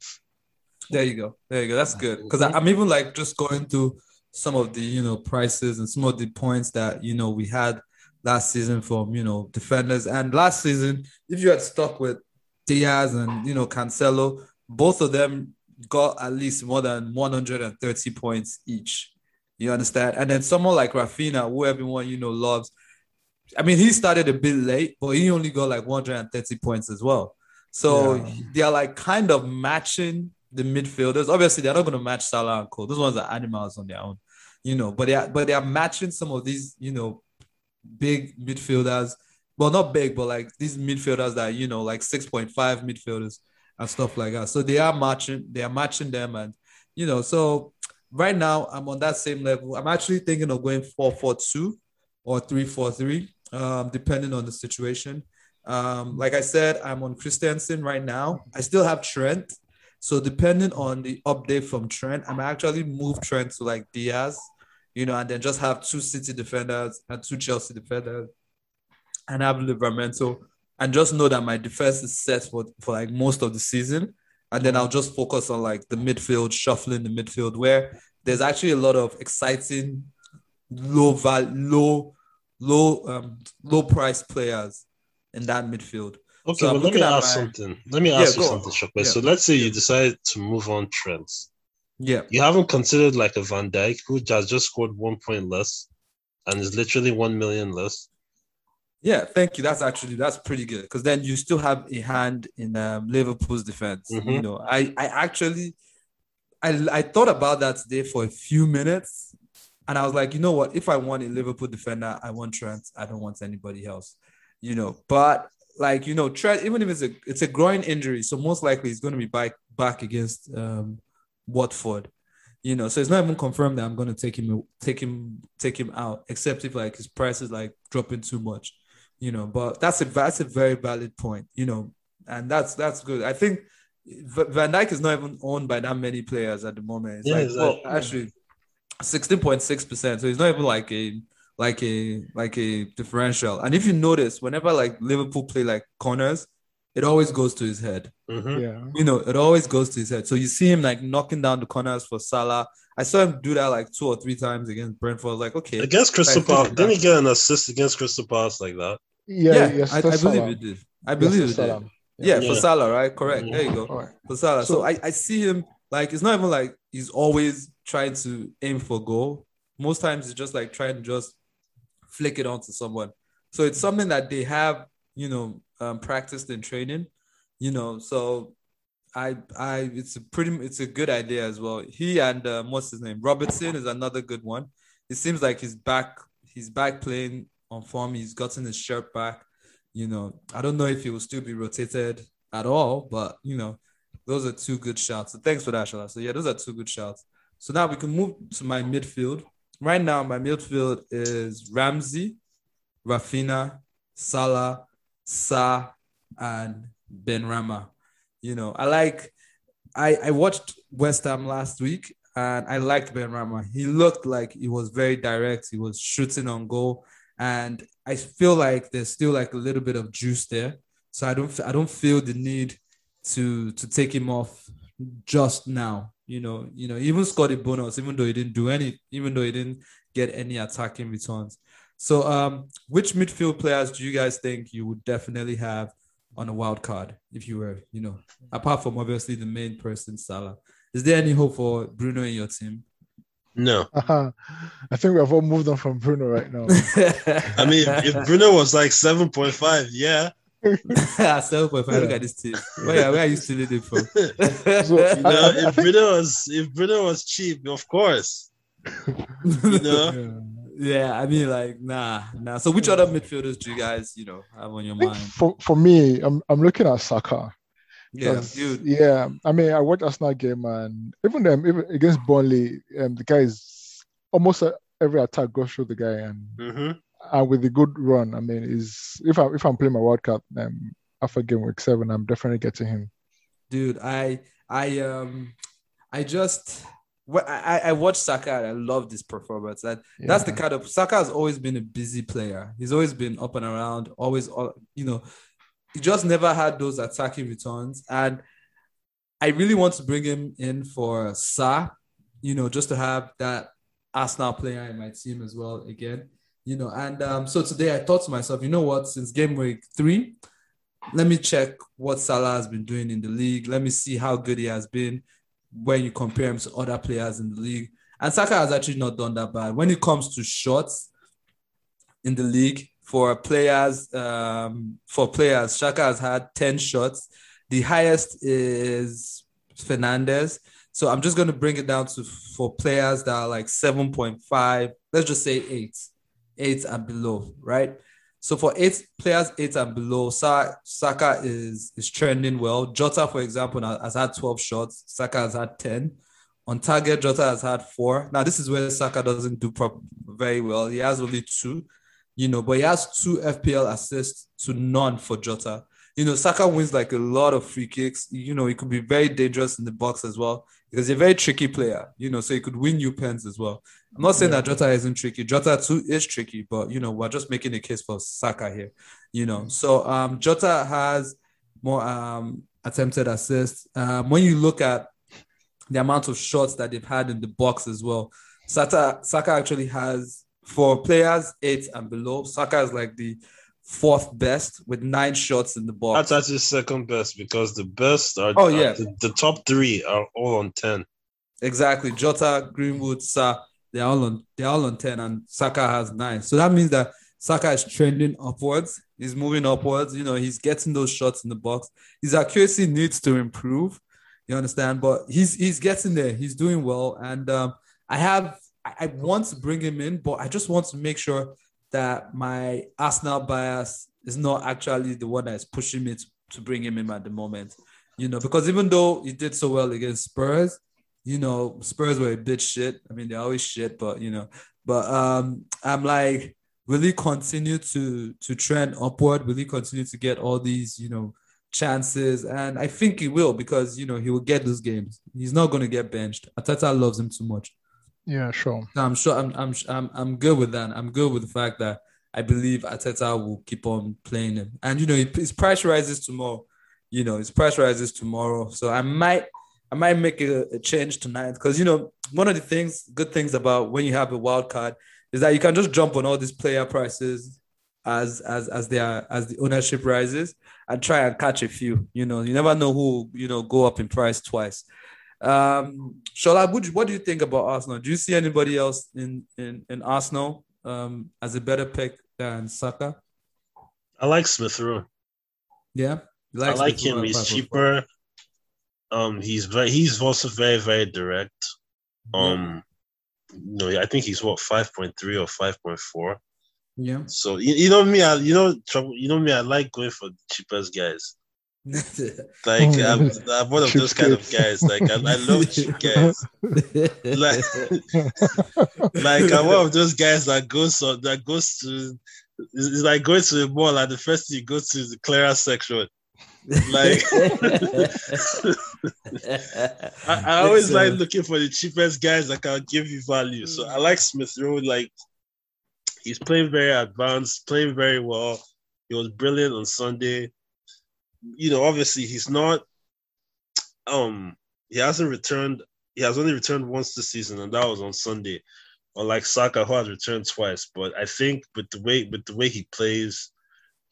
There you go. There you go. That's good. Because I'm even like just going through some of the, you know, prices and some of the points that, you know, we had last season from, you know, defenders. And last season, if you had stuck with Dias and, you know, Cancelo, both of them got at least more than 130 points each. You understand? And then someone like Raphinha, who everyone, you know, loves. I mean, he started a bit late, but he only got like 130 points as well. So Yeah. they are like kind of matching the midfielders. Obviously, they're not going to match Salah and Cole. Those ones are animals on their own, you know. But they are, but they are matching some of these, you know, big midfielders. Well, not big, but like these midfielders that you know, like six point five midfielders and stuff like that. So they are matching. They are matching them, and you know. So right now, I'm on that same level. I'm actually thinking of going four four two or three four three, um, depending on the situation. Um, like I said, I'm on Christensen right now. I still have Trent. So depending on the update from Trent, I'm actually move Trent to like Dias, you know, and then just have two City defenders and two Chelsea defenders, and have Livramento, and just know that my defense is set for for like most of the season, and then I'll just focus on like the midfield, shuffling the midfield, where there's actually a lot of exciting, low val, low, low, um, low price players in that midfield. Okay, So but let me ask my- something. Let me Yeah, ask you something, Shokwe. Yeah. So let's say you decide to move on Trent. Yeah. You haven't considered like a Van Dijk who has just scored one point less and is literally one million less. Yeah, thank you. That's actually that's pretty good because then you still have a hand in um, Liverpool's defense. You Mhm. know, I I actually I I thought about that today for a few minutes, and I was like, you know what? If I want a Liverpool defender, I want Trent. I don't want anybody else. You know, but like you know, Trent, even if it's a it's a groin injury, so most likely he's going to be back back against um, Watford. You know, so it's not even confirmed that I'm going to take him take him take him out, except if like his price is like dropping too much you know? But that's a that's a very valid point you know? And that's that's good. I think van Dijk is not even owned by that many players at the moment. It's Yeah, like exactly. well actually 16.6% so he's not even like a like a like a differential and if you notice whenever like liverpool play like corners it always goes to his head Mhm. Yeah. you know, it always goes to his head. So you see him like knocking down the corners for Salah. I saw him do that like two or three times against Brentford. I was like, okay, Against Crystal I Palace. Didn't he get an assist against Crystal Palace like that? Yeah. yeah, yes, I, I believe Salah. it did. I believe that's it did. Yeah, Yeah. for Salah, right? Correct. Mhm. There you go. All right. For Salah. So, So- I, I see him like it's not even like he's always trying to aim for goal. Most times it's just like trying to just flick it onto someone. So it's something that they have, you know, um, practiced in training, you know. So I I it's a pretty it's a good idea as well. He and um, what's his name? Robertson is another good one. It seems like he's back. He's back playing on form. He's gotten his shirt back. You know, I don't know if he will still be rotated at all, but you know, those are two good shots. So thanks for that, Shola. So yeah, those are two good shots. So now we can move to my midfield. Right now, my midfield is Ramsey, Raphinha, Salah, Sarr, and Benrahma. You know, I like. I I watched West Ham last week, and I liked Benrahma. He looked like he was very direct. He was shooting on goal, and I feel like there's still like a little bit of juice there. So I don't I don't feel the need to to take him off just now. You know, you know, even scored a bonus, even though he didn't do any, even though he didn't get any attacking returns. So, um, which midfield players do you guys think you would definitely have on a wild card if you were, you know, apart from obviously the main person, Salah? Is there any hope for Bruno in your team? No. Uh-huh. I think we have all moved on from Bruno right now. I mean, if, if Bruno was like 7.5, yeah. Seven point five. Look at this team. Where, where are you stealing it from? So, You know, I- I if think- Bruno was if Bruno was cheap, of course. You know, yeah. yeah, I mean, like, nah, nah. So, which other midfielders do you guys, you know, have on your mind? for, for me, I'm I'm looking at Saka. Yeah, 'Cause, dude. Yeah, I mean, I watched Arsenal game and even them, even against Burnley, um, the guy is almost uh, every attack goes through the guy, and hmm and with a good run, I mean, is if I if I'm playing my wild card um, after game week seven, I'm definitely getting him. dude i i um i just I, I watched Saka and I love this performance. That that's the kind of Saka has always been a busy player. He's always been up and around, always uh, you know, he just never had those attacking returns. And I really want to bring him in for Sarr, you know, just to have that Arsenal player in my team as well again. You know, and um, so today I thought to myself, you know what, since game week three, let me check what Salah has been doing in the league. Let me see how good he has been when you compare him to other players in the league. And Saka has actually not done that bad. When it comes to shots in the league for players, um, for players, Saka has had 10 shots. The highest is Fernandes. So I'm just going to bring it down to for players that are like 7.5, let's just say eight, eight and below, right? So for eight players, eight and below, Sa- Saka is is trending well. Jota, for example, has had 12 shots. Saka has had 10. On target, Jota has had four. Now, this is where Saka doesn't do prop- very well. He has only two, you know, but he has two FPL assists to none for Jota. You know, Saka wins like a lot of free kicks. You know, he could be very dangerous in the box as well because he's a very tricky player, you know, so he could win you pens as well. I'm not saying that Jota isn't tricky. Jota too is tricky, but you know, we're just making a case for Saka here. You know, so um Jota has more um attempted assists. Um, when you look at the amount of shots that they've had in the box as well, Saka Saka actually has for players eight and below. Saka is like the fourth best with nine shots in the box. That's actually second best because the best are Oh, yeah. the, the top three are all on ten. Exactly. Jota, Greenwood, Sarr, they're all on they're all on 10 and Saka has nine. So that means that Saka is trending upwards. He's moving upwards. You know, he's getting those shots in the box. His accuracy needs to improve. You understand? But he's he's getting there. He's doing well. And um, I have I, I want to bring him in, but I just want to make sure that my Arsenal bias is not actually the one that is pushing me to, to bring him in at the moment. You know, because even though he did so well against Spurs, you know, Spurs were a bit shit. I mean, they're always shit, but you know, but um, I'm like, will he continue to to trend upward? Will he continue to get all these, you know, chances? And I think he will because you know he will get those games. He's not going to get benched. Arteta loves him too much. Yeah, sure. So I'm sure I'm I'm I'm I'm good with that. I'm good with the fact that I believe Arteta will keep on playing him. And you know, his price rises tomorrow. You know, his price rises tomorrow. So I might I might make a, a change tonight because you know one of the things, good things about when you have a wild card is that you can just jump on all these player prices as as as they are as the ownership rises and try and catch a few. You know, you never know who you know go up in price twice. Um, Shola, what, do- what do you think about Arsenal? Do you see anybody else in in, in Arsenal um, as a better pick than Saka? I like Smith Rowe. Yeah, You I like him. He's cheaper. Um, he's very, he's also very, very direct. Um, no, I think he's what five point three or five point four. Yeah. So you, you know me, I, you know, trouble, you know me. I like going for the cheapest guys. Like Oh, I'm, I'm one of those kind of guys. Like I, I love cheap guys. Like, like I'm one of those guys that goes on that goes to. It's it's like going to the mall and the first thing you go to is the clearance section. Like I, I always It's, like uh, looking for the cheapest guys that can give you value. So I like Smith Rowe. Like he's playing very advanced, playing very well. He was brilliant on Sunday. You know, obviously he's not. Um, he hasn't returned. He has only returned once this season, and that was on Sunday. Unlike Saka, who has returned twice. But I think with the way with the way he plays,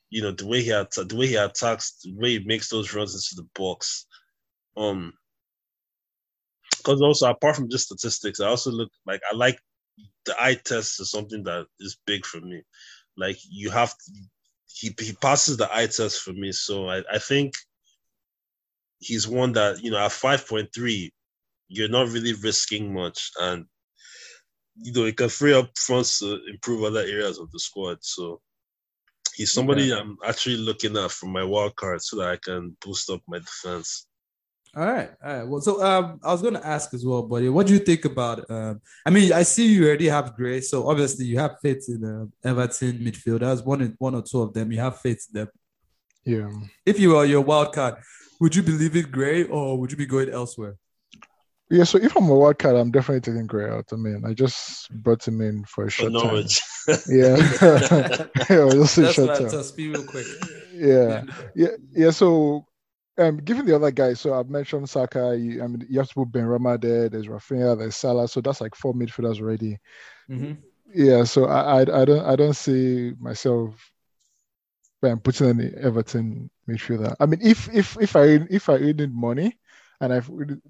you know, the way he at- the way he attacks, the way he makes those runs into the box, um, because also apart from just statistics, I also look like I like the eye test is something that is big for me. Like you have to, he he passes the eye test for me, so I I think he's one that you know at five point three, you're not really risking much, and you know it can free up fronts to improve other areas of the squad. So he's somebody I'm actually looking at for my wild card so that I can boost up my defense. All right, all right. Well, so um, I was going to ask as well, buddy. What do you think about? Um, I mean, I see you already have Gray, so obviously you have faith in uh, Everton midfielders. One, in- one or two of them, you have faith in them. Yeah. If you are your wild card, would you believe leaving Gray or would you be going elsewhere? Yeah, so if I'm a wild card, I'm definitely taking Gray out. I mean, I just brought him in for a For short time. Norwich. Yeah. yeah, just a That's short what I time. tell speed real quick. Yeah. Yeah, yeah. So, um, given the other guys, so I've mentioned Saka. You, I mean, you have to put Benrahma there. There's Raphinha. There's Salah. So that's like four midfielders already. Mhm. Yeah. So I, I, I don't, I don't see myself um, putting any Everton midfielder. I mean, if, if, if I, if I really need money, and I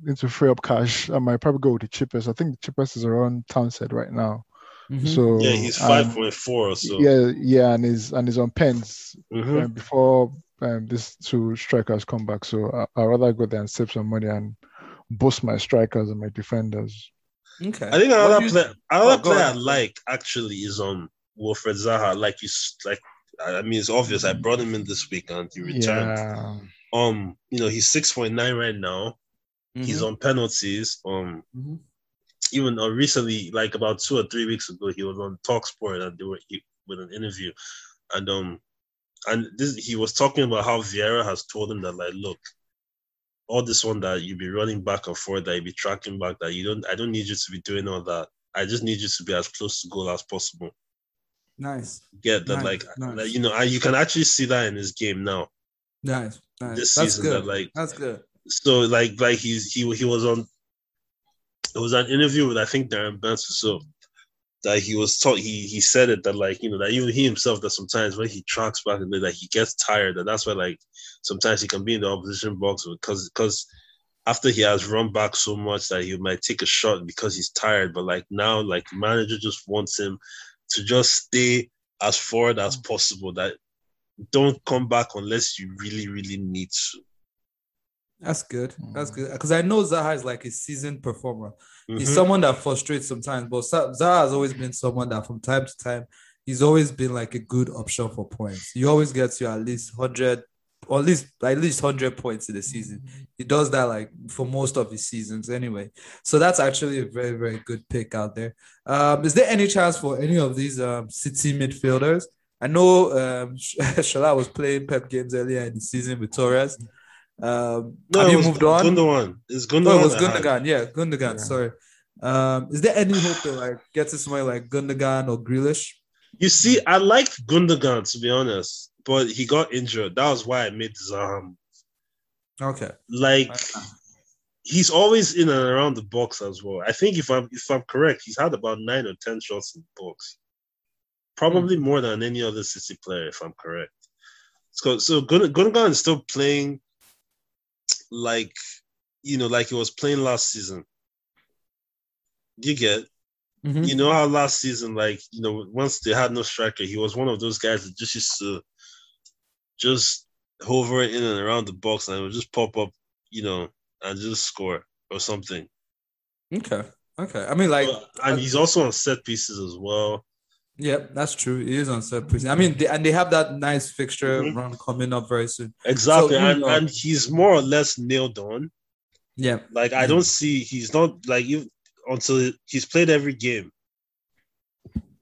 need to free up cash, I might probably go with the cheapest. I think the cheapest is around Townsend right now. Mhm. So yeah, he's five point four or so. yeah, yeah, and he's and he's on pens Mhm. um, before um, these two strikers come back. So I, I'd rather go there and save some money and boost my strikers and my defenders. Okay. I think another do you- player, another Oh, go player I like actually is um Wilfried Zaha. Like you, like I mean, it's obvious. I brought him in this week and he returned. Yeah, Um, you know, he's six point nine right now. He's Mhm. on penalties. Um, Mhm. even uh, recently, like about two or three weeks ago, he was on Talksport and they were he, with an interview, and um, and this he was talking about how Vieira has told him that like, look, all this one that you be running back and forth, that you be tracking back, that you don't, I don't need you to be doing all that. I just need you to be as close to goal as possible. Nice, Get that, Nice, like, nice. you know, and you can actually see that in his game now nice, nice. this That's season. good. That like, That's good. so like like he's he he was on it was an interview with I think Darren Benson so that he was taught he he said it that like you know that even he himself that sometimes when he tracks back and then like he gets tired and that's why like sometimes he can be in the opposition box because because after he has run back so much that he might take a shot because he's tired but like now like manager just wants him to just stay as forward as possible that don't come back unless you really really need to That's good. That's Mm. good. Because I know Zaha is like a seasoned performer. He's Mhm. someone that frustrates sometimes, but Zaha has always been someone that from time to time, he's always been like a good option for points. He always gets you at least 100 or at least at least 100 points in the season. He does that like for most of his seasons anyway. So that's actually a very, very good pick out there. Um, is there any chance for any of these um, City midfielders? I know um, Shola was playing Pep games earlier in the season with Torres. Um, No, have you moved on? Gundogan. It's Gundogan. Oh, it was. Gundogan. Yeah, Gundogan. Yeah. Sorry. Um, is there any hope to like get to somebody like Gundogan or Grealish? You see, I liked Gundogan to be honest, but he got injured. That was why I made Zaha. Okay. Like he's always in and around the box as well. I think if I'm if I'm correct, he's had about nine or ten shots in the box. Probably Hmm. more than any other City player, if I'm correct. So so Gun- Gundogan is still playing like you know, like he was playing last season. You get Mhm. you know how last season, like, you know, once they had no striker, he was one of those guys that just used to just hover in and around the box and it would just pop up, you know, and just score or something. Okay. Okay. I mean, like, and he's also on set pieces as well. Yeah, that's true. He is on set. I mean, they, and they have that nice fixture Mhm. run coming up very soon. Exactly, So, and know- and he's more or less nailed on. Yeah. Like I don't see he's not like you until he's played every game.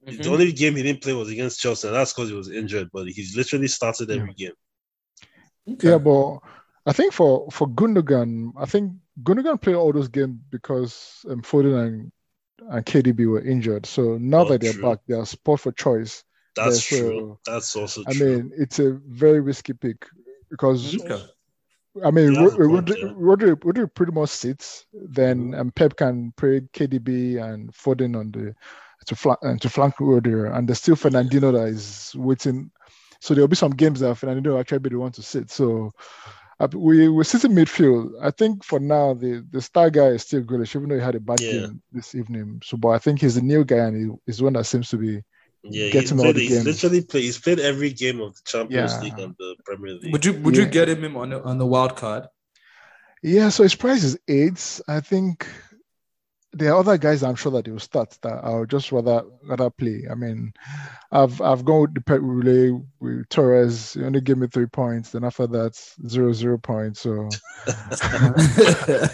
Mm-hmm. The only game he didn't play was against Chelsea, and that's because he was injured. But he's literally started every game. Okay. Yeah, but I think for for Gundogan, I think Gundogan played all those games because um, Foden and and KDB were injured. So now Oh, that they're true. back, they are spot for choice. That's Yeah, true. so- That's also true. I true. mean, it's a very risky pick because Okay. I mean, He has a Ro- Rodri, yeah. Rodri, Rodri pretty much sits. Then Mm-hmm. um, Pep can play KDB and Foden on the to flank and to flank Rodri, and there's still Fernandinho that is waiting. So there'll be some games that Fernandinho will actually be the one to sit. So uh, we we're sitting midfield. I think for now the the star guy is still Grealish, even though he had a bad Yeah. game this evening. So, but I think he's the new guy and he, he's the one that seems to be yeah, get he's, to know played, the he's games. literally played. He's played every game of the Champions Yeah. League and the Premier League. Would you would you get him on the, on the wild card? Yeah, so his price is eight. I think there are other guys I'm sure that they will start that I'll just rather rather play. I mean, I've I've gone with the pet relay with Torres. He only gave me three points. Then after that, zero zero points. So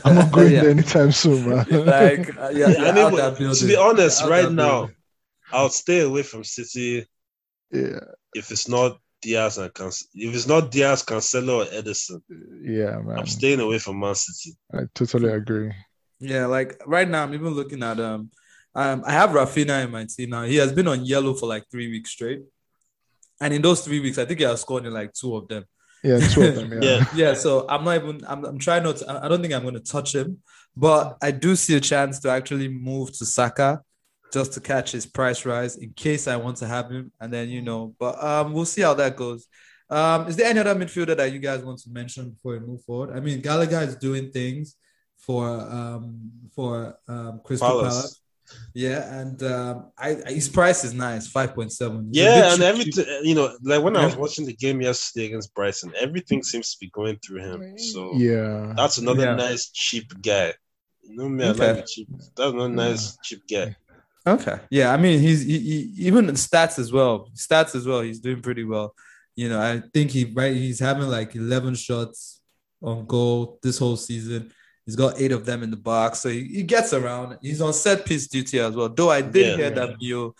I'm not going Yeah. there anytime soon, man. Like, uh, yeah, Yeah, yeah, I mean, to be honest, Out right now. I'll stay away from City yeah, if it's not Dias and Cancelo. If it's not Dias, Cancelo, or Ederson, yeah, man. I'm staying away from Man City. I totally agree. Yeah, like right now, I'm even looking at um, um, I have Raphinha in my team now. He has been on yellow for like three weeks straight, and in those three weeks, I think he has scored in like two of them. Yeah, two of them. Yeah, Yeah. Yeah, so I'm not even. I'm, I'm trying not. To, I I don't think I'm going to touch him, but I do see a chance to actually move to Saka, just to catch his price rise in case I want to have him, and then you know. But um, we'll see how that goes. Um, is there any other midfielder that you guys want to mention before we move forward? I mean, Gallagher is doing things for um for um Crystal Palace. Palace. Yeah, and um, I, I his price is nice, five point seven. Yeah, and everything, you know, like when I was watching the game yesterday against Brighton, everything seems to be going through him. So yeah. that's another Yeah. nice cheap guy. You know me, I Okay. like cheap. That's another nice cheap guy. Okay. Yeah, I mean, he's he, he, even in stats as well. Stats as well. He's doing pretty well. You know, I think he right. He's having like eleven shots on goal this whole season. He's got eight of them in the box, so he, he gets around. He's on set piece duty as well. Though I did Yeah. hear that Mio.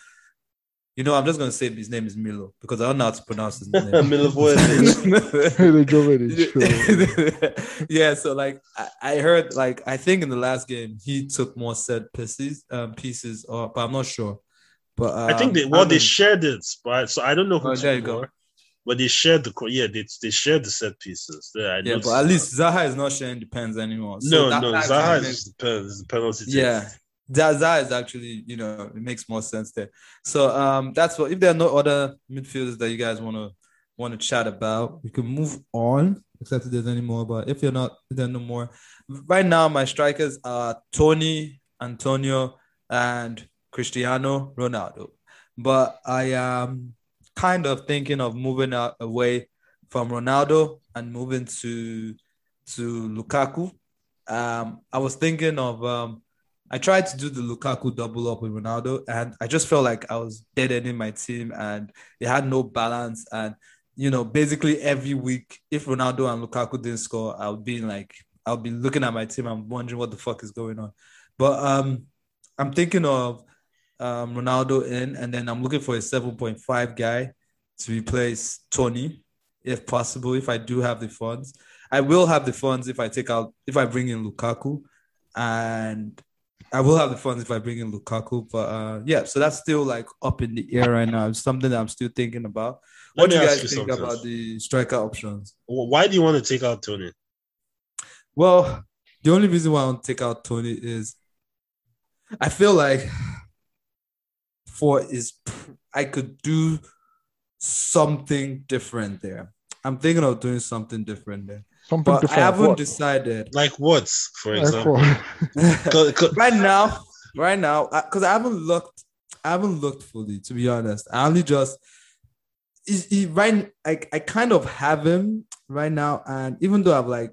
You know, I'm just gonna say his name is Milo because I don't know how to pronounce his name. Milivojevic. they drove it. Sure. yeah, so like I, I heard like I think in the last game he took more set pieces um pieces or but I'm not sure. But um, I think they well they mean, shared it, right? So I don't know who Oh, there you go. more, but they shared the yeah they they shared the set pieces. Yeah, I yeah, but at least Zaha is not sharing the pens anymore. So no that no Zaha makes- is the pen is the penalty. yeah. That Zaha is actually, you know, it makes more sense there. So um that's what if there are no other midfielders that you guys want to want to chat about, we can move on, except if there's any more. But if you're not, if there are no more. Right now, my strikers are Toney, Antonio, and Cristiano Ronaldo. But I am kind of thinking of moving out away from Ronaldo and moving to to Lukaku. Um, I was thinking of um, I tried to do the Lukaku double up with Ronaldo, and I just felt like I was dead ending my team, and it had no balance. And you know, basically every week, if Ronaldo and Lukaku didn't score, I would be like, I'll be looking at my team, I'm wondering what the fuck is going on. But um, I'm thinking of um, Ronaldo in, and then I'm looking for a 7.5 guy to replace Toney, if possible, if I do have the funds. I will have the funds if I take out, if I bring in Lukaku, and I will have the funds if I bring in Lukaku. But uh, yeah, so that's still like up in the air right now. It's something that I'm still thinking about. Let What do you guys you think something. about the striker options? Why do you want to take out Toney? Well, the only reason why I want to take out Toney is I feel like for is I could do something different there. I'm thinking of doing something different there, Something but I haven't What? decided. Like what, for Like example? what? 'Cause- 'cause- right now, right now, because I, haven't looked, I haven't looked fully. To be honest, I only just is he right? I I kind of have him right now, and even though I've like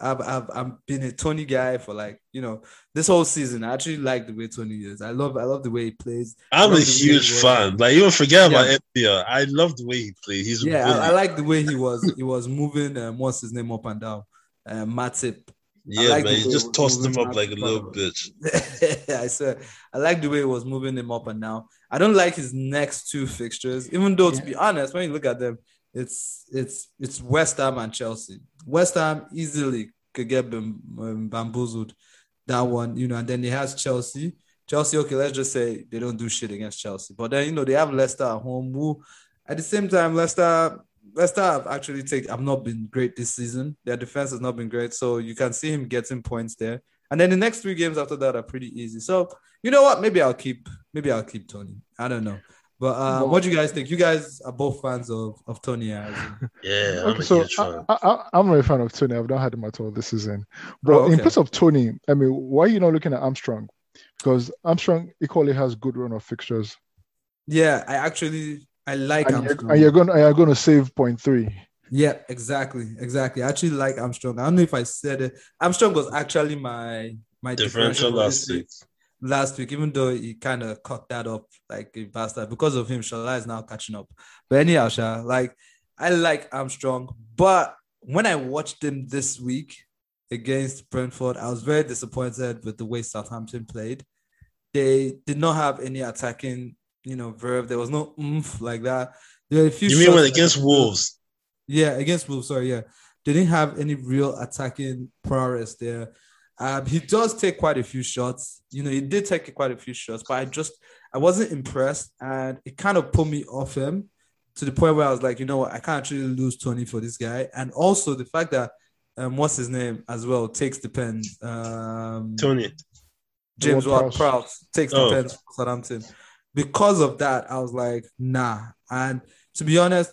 I've I've I've been a Toney guy for like you know this whole season. I actually like the way Toney is. I love I love the way he plays. I'm a the way he huge fan. Like you don't forget about Yeah. FPL. I love the way he plays. He's Yeah, bully. I, I like the way he was he was moving. Um, what's his name up and down? Uh, Matip. yeah, like man. He just he tossed him up like a little bitch. I said I like the way he was moving him up and down. I don't like his next two fixtures, even though to be honest, when you look at them, it's it's it's West Ham and Chelsea. West Ham easily could get um, bamboozled that one, you know, and then he has Chelsea. Chelsea, okay, let's just say they don't do shit against Chelsea, but then you know they have Leicester at home. Who, at the same time, Leicester, Leicester have actually take have not been great this season. Their defense has not been great, so you can see him getting points there. And then the next three games after that are pretty easy. So you know what? Maybe I'll keep maybe I'll keep Toney. I don't know. But uh, Well- what do you guys think? You guys are both fans of, of Toney. I. Yeah, I'm Okay, a so huge fan. I, I, I'm not a fan of Toney. I've not had him at all this season. But Oh, in place of Toney, I mean, why are you not looking at Armstrong? Because Armstrong equally has good run of fixtures, Yeah, I actually I like and you're, Armstrong. and you're going and you're going to save point three. Yeah, exactly, exactly. I actually like Armstrong. I don't know if I said it. Armstrong was actually my my Differential last this week. Last week, even though he kind of cut that up like a bastard because of him, Shola is now catching up. But anyhow, Sha, like I like Armstrong, but when I watched him this week against Brentford, I was very disappointed with the way Southampton played. They did not have any attacking, you know, verve. There was no oomph like that. There were a few. You mean when against Wolves? yeah, against Wolves. Sorry, yeah, they didn't have any real attacking prowess there. Um, he does take quite a few shots. You know, he did take quite a few shots, but I just I wasn't impressed, and it kind of put me off him to the point where I was like, you know what, I can't actually lose Toney for this guy, and also the fact that um, what's his name as well takes the pen. Um, Toney. James Ward Ward-Prowse. Prowse takes the Oh. pens for Southampton. Because of that, I was like, nah. And to be honest,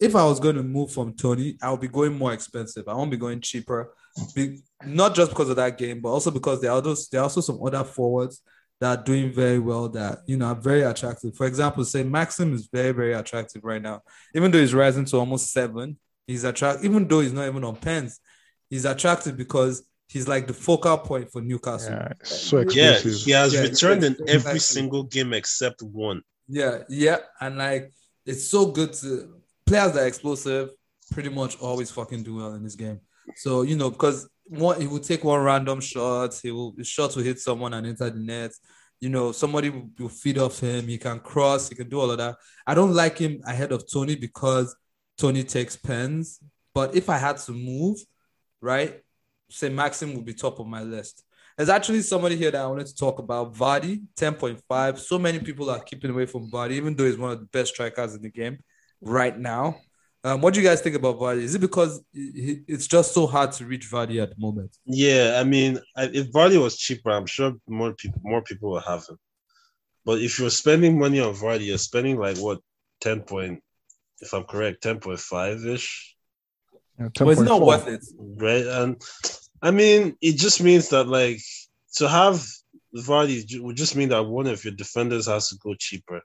if I was going to move from Toney, I would be going more expensive. I won't be going cheaper. Be, not just because of that game, but also because there are those there are also some other forwards that are doing very well that you know are very attractive. For example, say Maxim is very, very attractive right now. Even though he's rising to almost seven, he's attractive, even though he's not even on pens, he's attractive because he's like the focal point for Newcastle. Yeah, so Yeah, explosive. he has Yeah, returned in exactly. every single game except one. Yeah, yeah, and like it's so good to players that are explosive pretty much always fucking do well in this game. So you know because one he will take one random shot, he will his shot will hit someone and enter the net. You know somebody will, will feed off him. He can cross. He can do all of that. I don't like him ahead of Toney because Toney takes pens. But if I had to move, right, say Maxim would be top of my list. There's actually somebody here that I wanted to talk about. Vardy, 10.5. So many people are keeping away from Vardy, even though he's one of the best strikers in the game right now. Um, what do you guys think about Vardy? Is it because he- he- it's just so hard to reach Vardy at the moment? Yeah, I mean, if Vardy was cheaper, I'm sure more people more people will have him. But if you're spending money on Vardy, you're spending like what ten point, if I'm correct, ten point five ish, But it's not worth it. right? And I mean, it just means that like to have Vardy would just mean that one of your defenders has to go cheaper.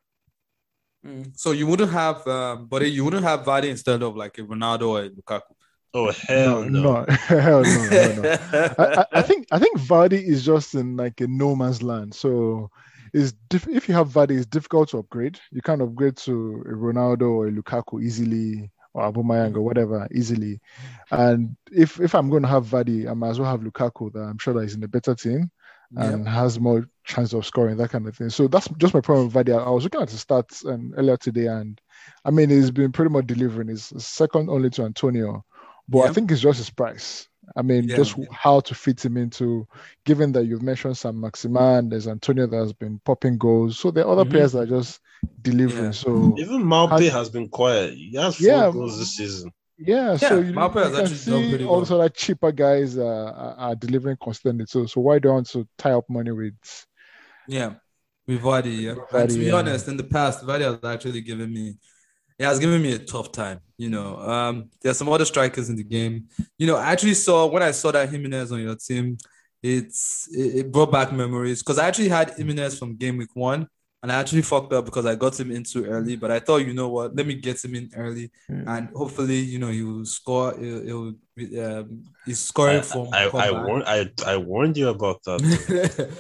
Mm. So you wouldn't have, um, but you wouldn't have Vardy instead of like a Ronaldo or a Lukaku. Oh hell no! no, hell no, hell no. I, I, I think I think Vardy is just in like a no man's land. So it's diff- if you have Vardy, it's difficult to upgrade. You can't upgrade to a Ronaldo or a Lukaku easily or Aubameyang or whatever easily. And if if I'm going to have Vardy, I might as well have Lukaku. That I'm sure that he's in a better team Yep. and has more chance of scoring that kind of thing. So that's just my problem with Vardy. I, I was looking at the stats um, earlier today, and I mean he's been pretty much delivering. He's second only to Antonio, but I think it's just his price. I mean, Yeah. just how to fit him into. Given that you've mentioned Saint-Maximin, there's Antonio that has been popping goals, so there are other Mhm. players that are just delivering. Yeah. So Even Maupay Has- has been quiet. He has four Yeah. goals this season. Yeah, so Yeah, you, Maupay you can see well. those other cheaper guys uh, are, are delivering constantly too. So why don't you tie up money with? Yeah, with Vardy. Yeah, and to be yeah. honest, in the past, Vardy has actually given me, he has given me a tough time. You know, um, there's some other strikers in the game. You know, I actually saw when I saw that Jimenez on your team, it's it, it brought back memories because I actually had Jimenez from game week one, and and I actually fucked up because I got him in too early. But I thought, you know what, let me get him in early, Mm. and hopefully, you know, he will score. He'll, he'll um, he's scoring I, from. I, I, comeback. warned I, I warned you about that.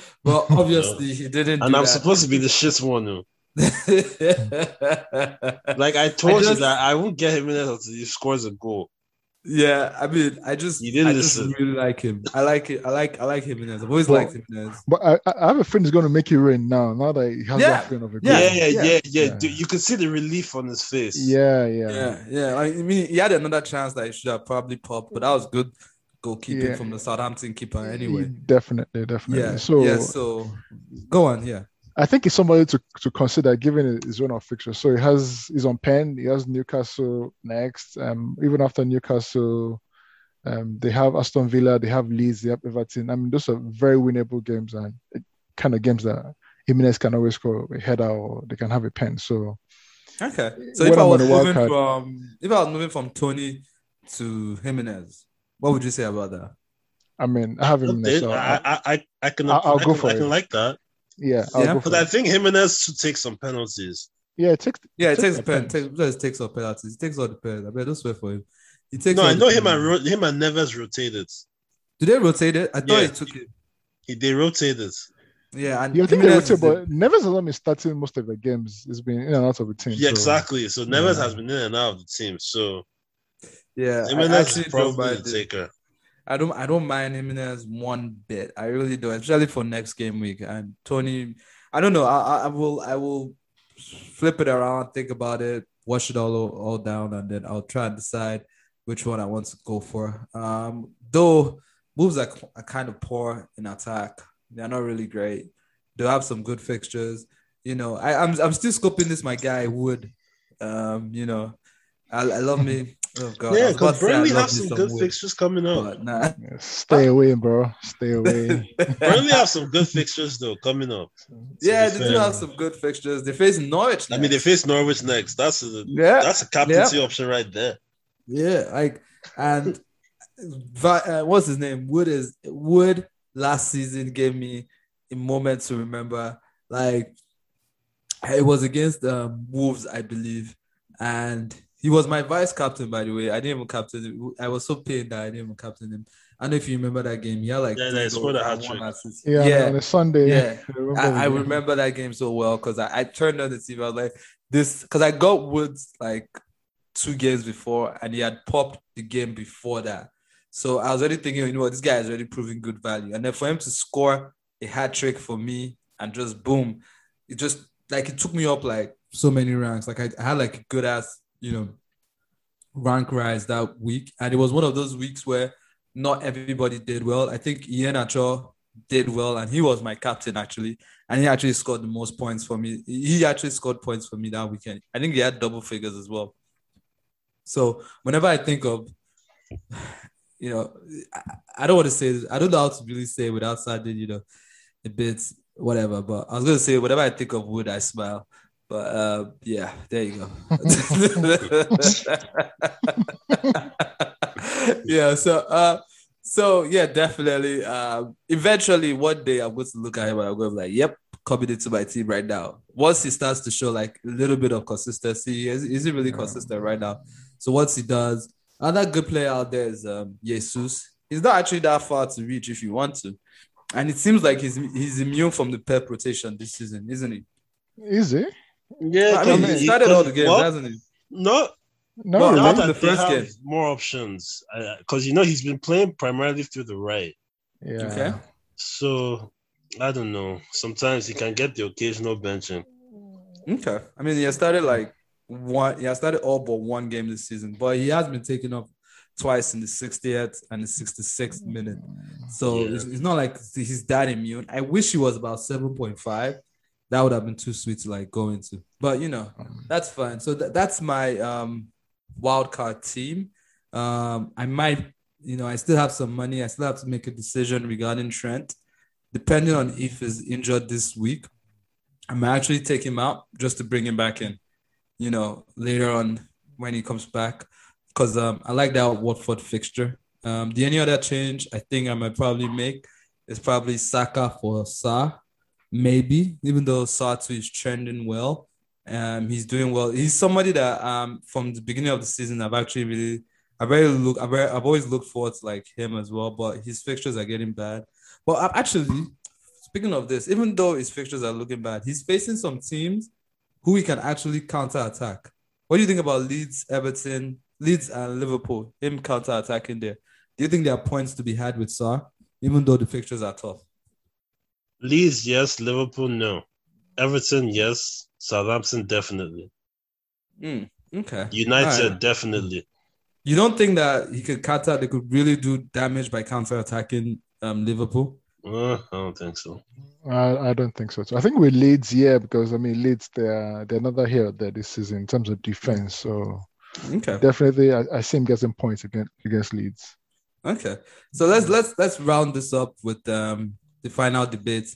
but obviously, he didn't. and do I'm that. supposed to be the shit one. oh. like Like I told just- you that I won't get him in until he scores a goal. Yeah, I mean, I just, You didn't I just listen. really like him. I like it. I like, I like Jimenez. I've always Well, liked Jimenez. But I, I I have a friend who's going to make it rain now. Now that he has Yeah. that feeling of a Yeah, Yeah, yeah, yeah, yeah, yeah. yeah. Dude, you could see the relief on his face. yeah, yeah, Yeah, yeah. I mean, he had another chance that he should have probably popped, but that was good goalkeeping Yeah. from the Southampton keeper anyway. definitely, definitely. Yeah. so yeah. So go on. Yeah. I think he's somebody to, to consider given his run of fixtures. So he has he's on pen. He has Newcastle next. Um, even after Newcastle, um, they have Aston Villa, they have Leeds, they have Everton. I mean, those are very winnable games and kind of games that Jimenez can always score a header or they can have a pen. So Okay. So if I I'm on was moving card- from, if I was moving from Toney to Jimenez, what would you say about that? I mean, I have Jimenez. Okay, So I, I, I, I, I can, I'll- I'll I go can, for I can it. like that. Yeah, Yeah. But I it. think Jimenez should take some penalties. Yeah, it takes Yeah, it Take takes a pen. pens. Takes, just takes all penalties. He takes all the pens. I bet don't swear for him. He takes. No, I know him and penalties. ro- him and Neves rotated. Did they rotate it? I thought Yeah. he took it. He, they rotated. Yeah, and Yeah, I think they rotate, is the- but Neves has not been starting most of the games. He's been in and out of the team. Yeah, so- exactly. So Neves Yeah. has been in and out of the team. So yeah. I Jimenez actually is probably mind the it. taker. I don't I don't mind Jimenez one bit. I really don't, especially for next game week. And Toney, I don't know. I, I- will I will flip it around, think about it, wash it all all down, and then I'll try and decide which one I want to go for. Um, though moves are, are kind of poor in attack. They're not really great. They have some good fixtures. You know, I, I'm I'm still scoping this. My guy Wood. Um, you know, I, I love me. Oh God, Yeah, because to Burnley have some some good Wood, fixtures coming up. nah. Stay away, bro. Stay away. Burnley have some good fixtures though coming up. Yeah, be they do have some good fixtures. They face Norwich. I mean, they face Norwich next. That's a yeah, that's a captaincy option right there. yeah, like and Vi- uh, what's his name? Wood is Wood. Last season gave me a moment to remember. Like it was against um, Wolves, I believe, and he was my vice captain. By the way, I didn't even captain. him. I was so pained that I didn't even captain him. I don't know if you remember that game. Yeah, like Yeah, three they scored a goals and hat-trick. one assist. Yeah, yeah. on a Sunday. Yeah. remember I, the I game. remember that game so well because I, I turned on the TV. I was like, this because I got Woods like two games before and he had popped the game before that. So I was already thinking, you know what, this guy is already proving good value. And then for him to score a hat trick for me and just boom, it just like it took me up like so many ranks. Like I, I had like a good ass, you know, rank rise that week. And it was one of those weeks where not everybody did well. I think Iheanacho did well, and he was my captain actually, and he actually scored the most points for me. He actually scored points for me that weekend. I think he had double figures as well. So whenever I think of, you know, I, don't want to say. I don't know how to really say without sounding, you know, a bit whatever. But I was gonna say whenever I think of Wood, I smile. But uh, yeah, there you go. yeah. So uh, so yeah, definitely. Um, eventually, one day I'm going to look at him and I'm going to be like, "Yep, coming into my team right now." Once he starts to show like a little bit of consistency, is is he really consistent right now? So once he does, another good player out there is um, Jesus. He's not actually that far to reach if you want to, and it seems like he's he's immune from the pep rotation this season, isn't he? Is it? Yeah, I mean, he started all the games, well, hasn't he? No, No, Well, not really? in the they first have game. more options, uh, because you know he's been playing primarily through the right. yeah. Okay. So I don't know. Sometimes he can get the occasional benching. Okay. I mean, he has started like one. He has started all but one game this season, but he has been taken off twice in the 60th and the 66th minute. So Yeah. it's, it's not like he's that immune. I wish he was about 7.5. That would have been too sweet to like go into. But you know, that's fine. So th- that's my um wild card team. Um, I might, you know, I still have some money. I still have to make a decision regarding Trent, depending on if he's injured this week. I might actually take him out just to bring him back in, you know, later on when he comes back, because um, I like that Watford fixture. Um, the only other change I think I might probably make is probably Saka for Sarr. Maybe, even though Satu is trending well. Um, he's doing well. He's somebody that um from the beginning of the season I've actually really I very look I very, I've always looked forward to like him as well, but his fixtures are getting bad. But uh, actually, speaking of this, even though his fixtures are looking bad, he's facing some teams who he can actually counter attack. What do you think about Leeds, Everton, Leeds and Liverpool? Him counter attacking there. Do you think there are points to be had with Sarr, even though the fixtures are tough? Leeds, yes. Liverpool, no. Everton, yes. Southampton, definitely. Mm, okay. United, Alright. definitely. You don't think that he could counter? They could really do damage by counter attacking um, Liverpool. Uh, I don't think so. I, I don't think so. So I think with Leeds, yeah, because I mean Leeds, they're they're not here there this season in terms of defense. So Okay. definitely, I, I see him getting points against against Leeds. Okay. So let's let's let's round this up with um the final debate.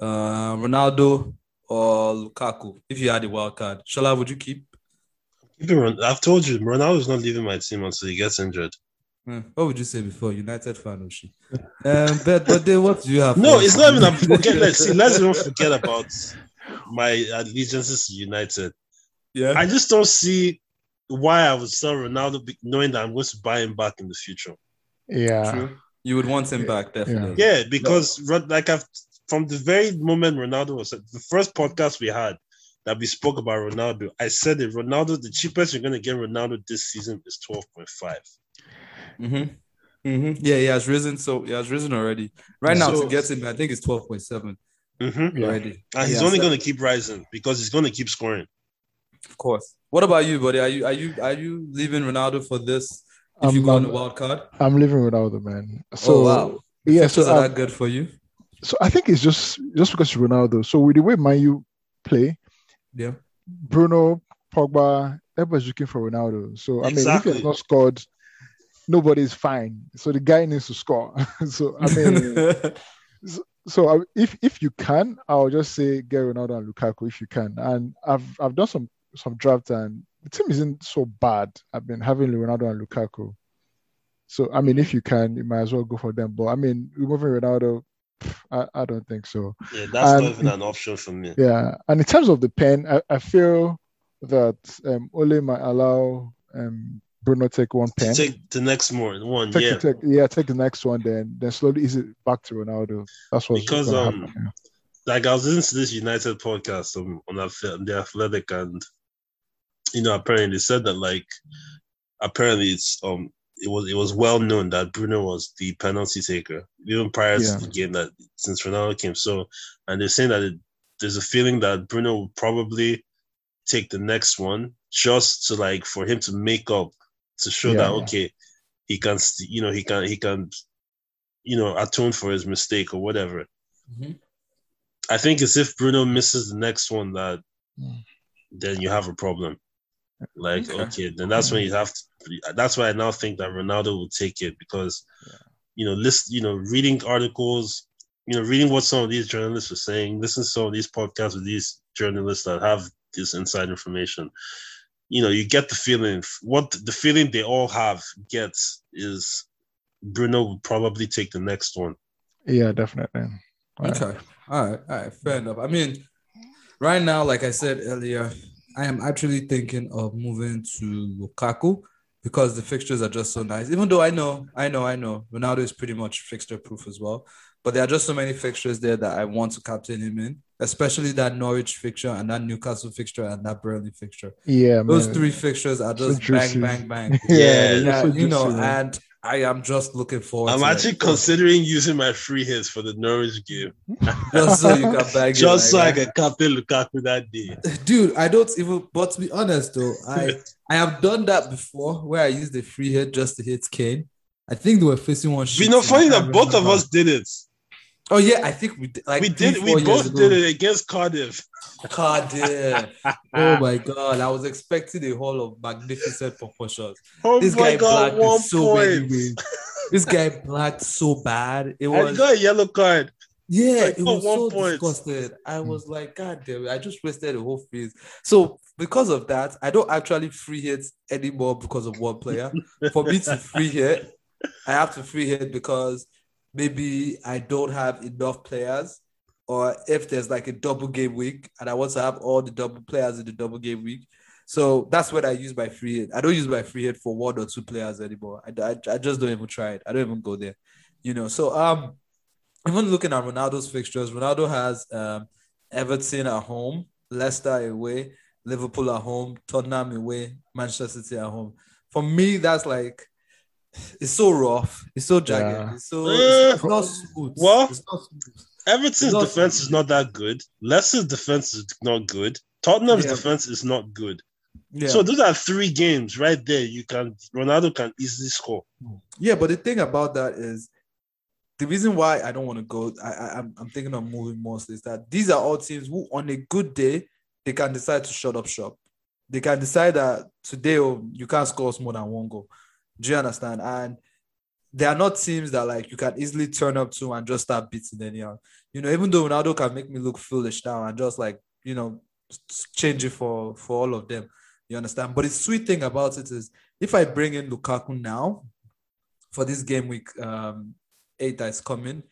Uh, Ronaldo or Lukaku? If you had a wild card, Shola, would you keep? Keep it Ron- I've told you, Ronaldo's not leaving my team until he gets injured. Hmm, What would you say before United fan or she? Um, but but then what do you have? No, it's not even. A, forget. Let's see. Let's even forget about my allegiances to United. yeah. I just don't see why I would sell Ronaldo, knowing that I'm going to buy him back in the future. Yeah, True. You would want him back, definitely. Yeah, because Ro- like I've from the very moment Ronaldo was the first podcast we had that we spoke about Ronaldo, I said that Ronaldo, the cheapest you're going to get Ronaldo this season is twelve point five. Mm-hmm. Mm-hmm. Yeah, he has risen. So he has risen already. Right now, So- to get him, I think it's twelve point seven Mm-hmm. Already. And he's Yeah, only going to keep rising because he's going to keep scoring. Of course. What about you, buddy? Are you are you are you leaving Ronaldo for this? If I'm- you go on a I'm- wild card, I'm living Ronaldo, man. Oh, so oh wow, yeah, so are that good for you? so I think it's just just because Ronaldo. So with the way Man U play, Yeah. Bruno, Pogba, everybody's looking for Ronaldo. So I mean, if he Exactly. has not scored, nobody's fine. So the guy needs to score. so I mean, so I, if if you can, I'll just say get Ronaldo and Lukaku if you can. And I've I've done some some draft and the team isn't so bad. I've been having Ronaldo and Lukaku. So I mean, if you can, you might as well go for them. But I mean, removing Ronaldo, I, I don't think so. Yeah, that's And- not even an option for me. Yeah, and in terms of the pen, I, I feel that um, Ole might allow um, Bruno take one pen. Take the next more one, Take, yeah. take, yeah, take the next one, then then slowly ease it back to Ronaldo. That's what's Because, um, happen, like I was listening to this United podcast on, on Athletic, and you know, apparently they said that like apparently it's um it was it was well known that Bruno was the penalty taker even prior Yeah. to the game that since Ronaldo came. So, and they're saying that it, there's a feeling that Bruno will probably take the next one just to like for him to make up to show Yeah, that yeah. okay he can you know he can he can you know atone for his mistake or whatever. Mhm. I think it's if Bruno misses the next one that then you have a problem. Like, Okay. okay, then that's when you have to that's why I now think that Ronaldo will take it because you know, list you know, reading articles, you know, reading what some of these journalists are saying, listen to some of these podcasts with these journalists that have this inside information. You know, you get the feeling what the feeling they all have gets is Bruno will probably take the next one. Yeah, definitely. Right. Okay. All right. All right. Fair enough. I mean, right now, like I said earlier, I am actually thinking of moving to Lukaku because the fixtures are just so nice. Even though I know, I know, I know, Ronaldo is pretty much fixture proof as well. But there are just so many fixtures there that I want to captain him in, especially that Norwich fixture and that Newcastle fixture and that Burnley fixture. Yeah, Those man. three fixtures are So just bang, bang, bang. Yeah, Yeah, Yeah, so you know, and I am just looking forward. I'm actually it. considering using my free hits for the Norwich game. just so you can bag it Just so like I that. can captain Lukaku that day. dude i don't even but to be honest though i i have done that before where i used the free hit just to hit kane i think they were facing one You know, funny that both of us did it. oh yeah i think we did like we did. We both did it against Cardiff. God, yeah. oh my god i was expecting a whole of magnificent proportions Oh this my guy god, blacked so many point. ways this guy blacked so bad it was I got a yellow card. Yeah, Like, it was so point. disgusted. I hmm. was like, God damn it, I just wasted a whole phase. So because of that, I don't actually free hit anymore because of one player. For me to free hit, I have to free hit because maybe I don't have enough players or if there's like a double game week and I want to have all the double players in the double game week. So that's what I use my free hit. I don't use my free hit for one or two players anymore. I, I, I just don't even try it. I don't even go there. You know, so um even looking at Ronaldo's fixtures, Ronaldo has um Everton at home, Leicester away, Liverpool at home, Tottenham away, Manchester City at home. For me, that's like it's so rough. It's so jagged. Yeah. It's so it's not smooth. what? It's not smooth. Everton's Not- defense is not that good. Leicester's defense is not good. Tottenham's Yeah. defense is not good. Yeah. So those are three games right there. You can Ronaldo can easily score. Yeah, but the thing about that is the reason why I don't want to go. I, I I'm I'm thinking of moving mostly is that these are all teams who, on a good day, they can decide to shut up shop. They can decide that today oh, you can't score us more than one goal. Do you understand? And they are not teams that like you can easily turn up to and just start beating anyhow. You know, even though Ronaldo can make me look foolish now and just like you know change it for for all of them. You understand? But the sweet thing about it is if I bring in Lukaku now for this game week um eight that's coming,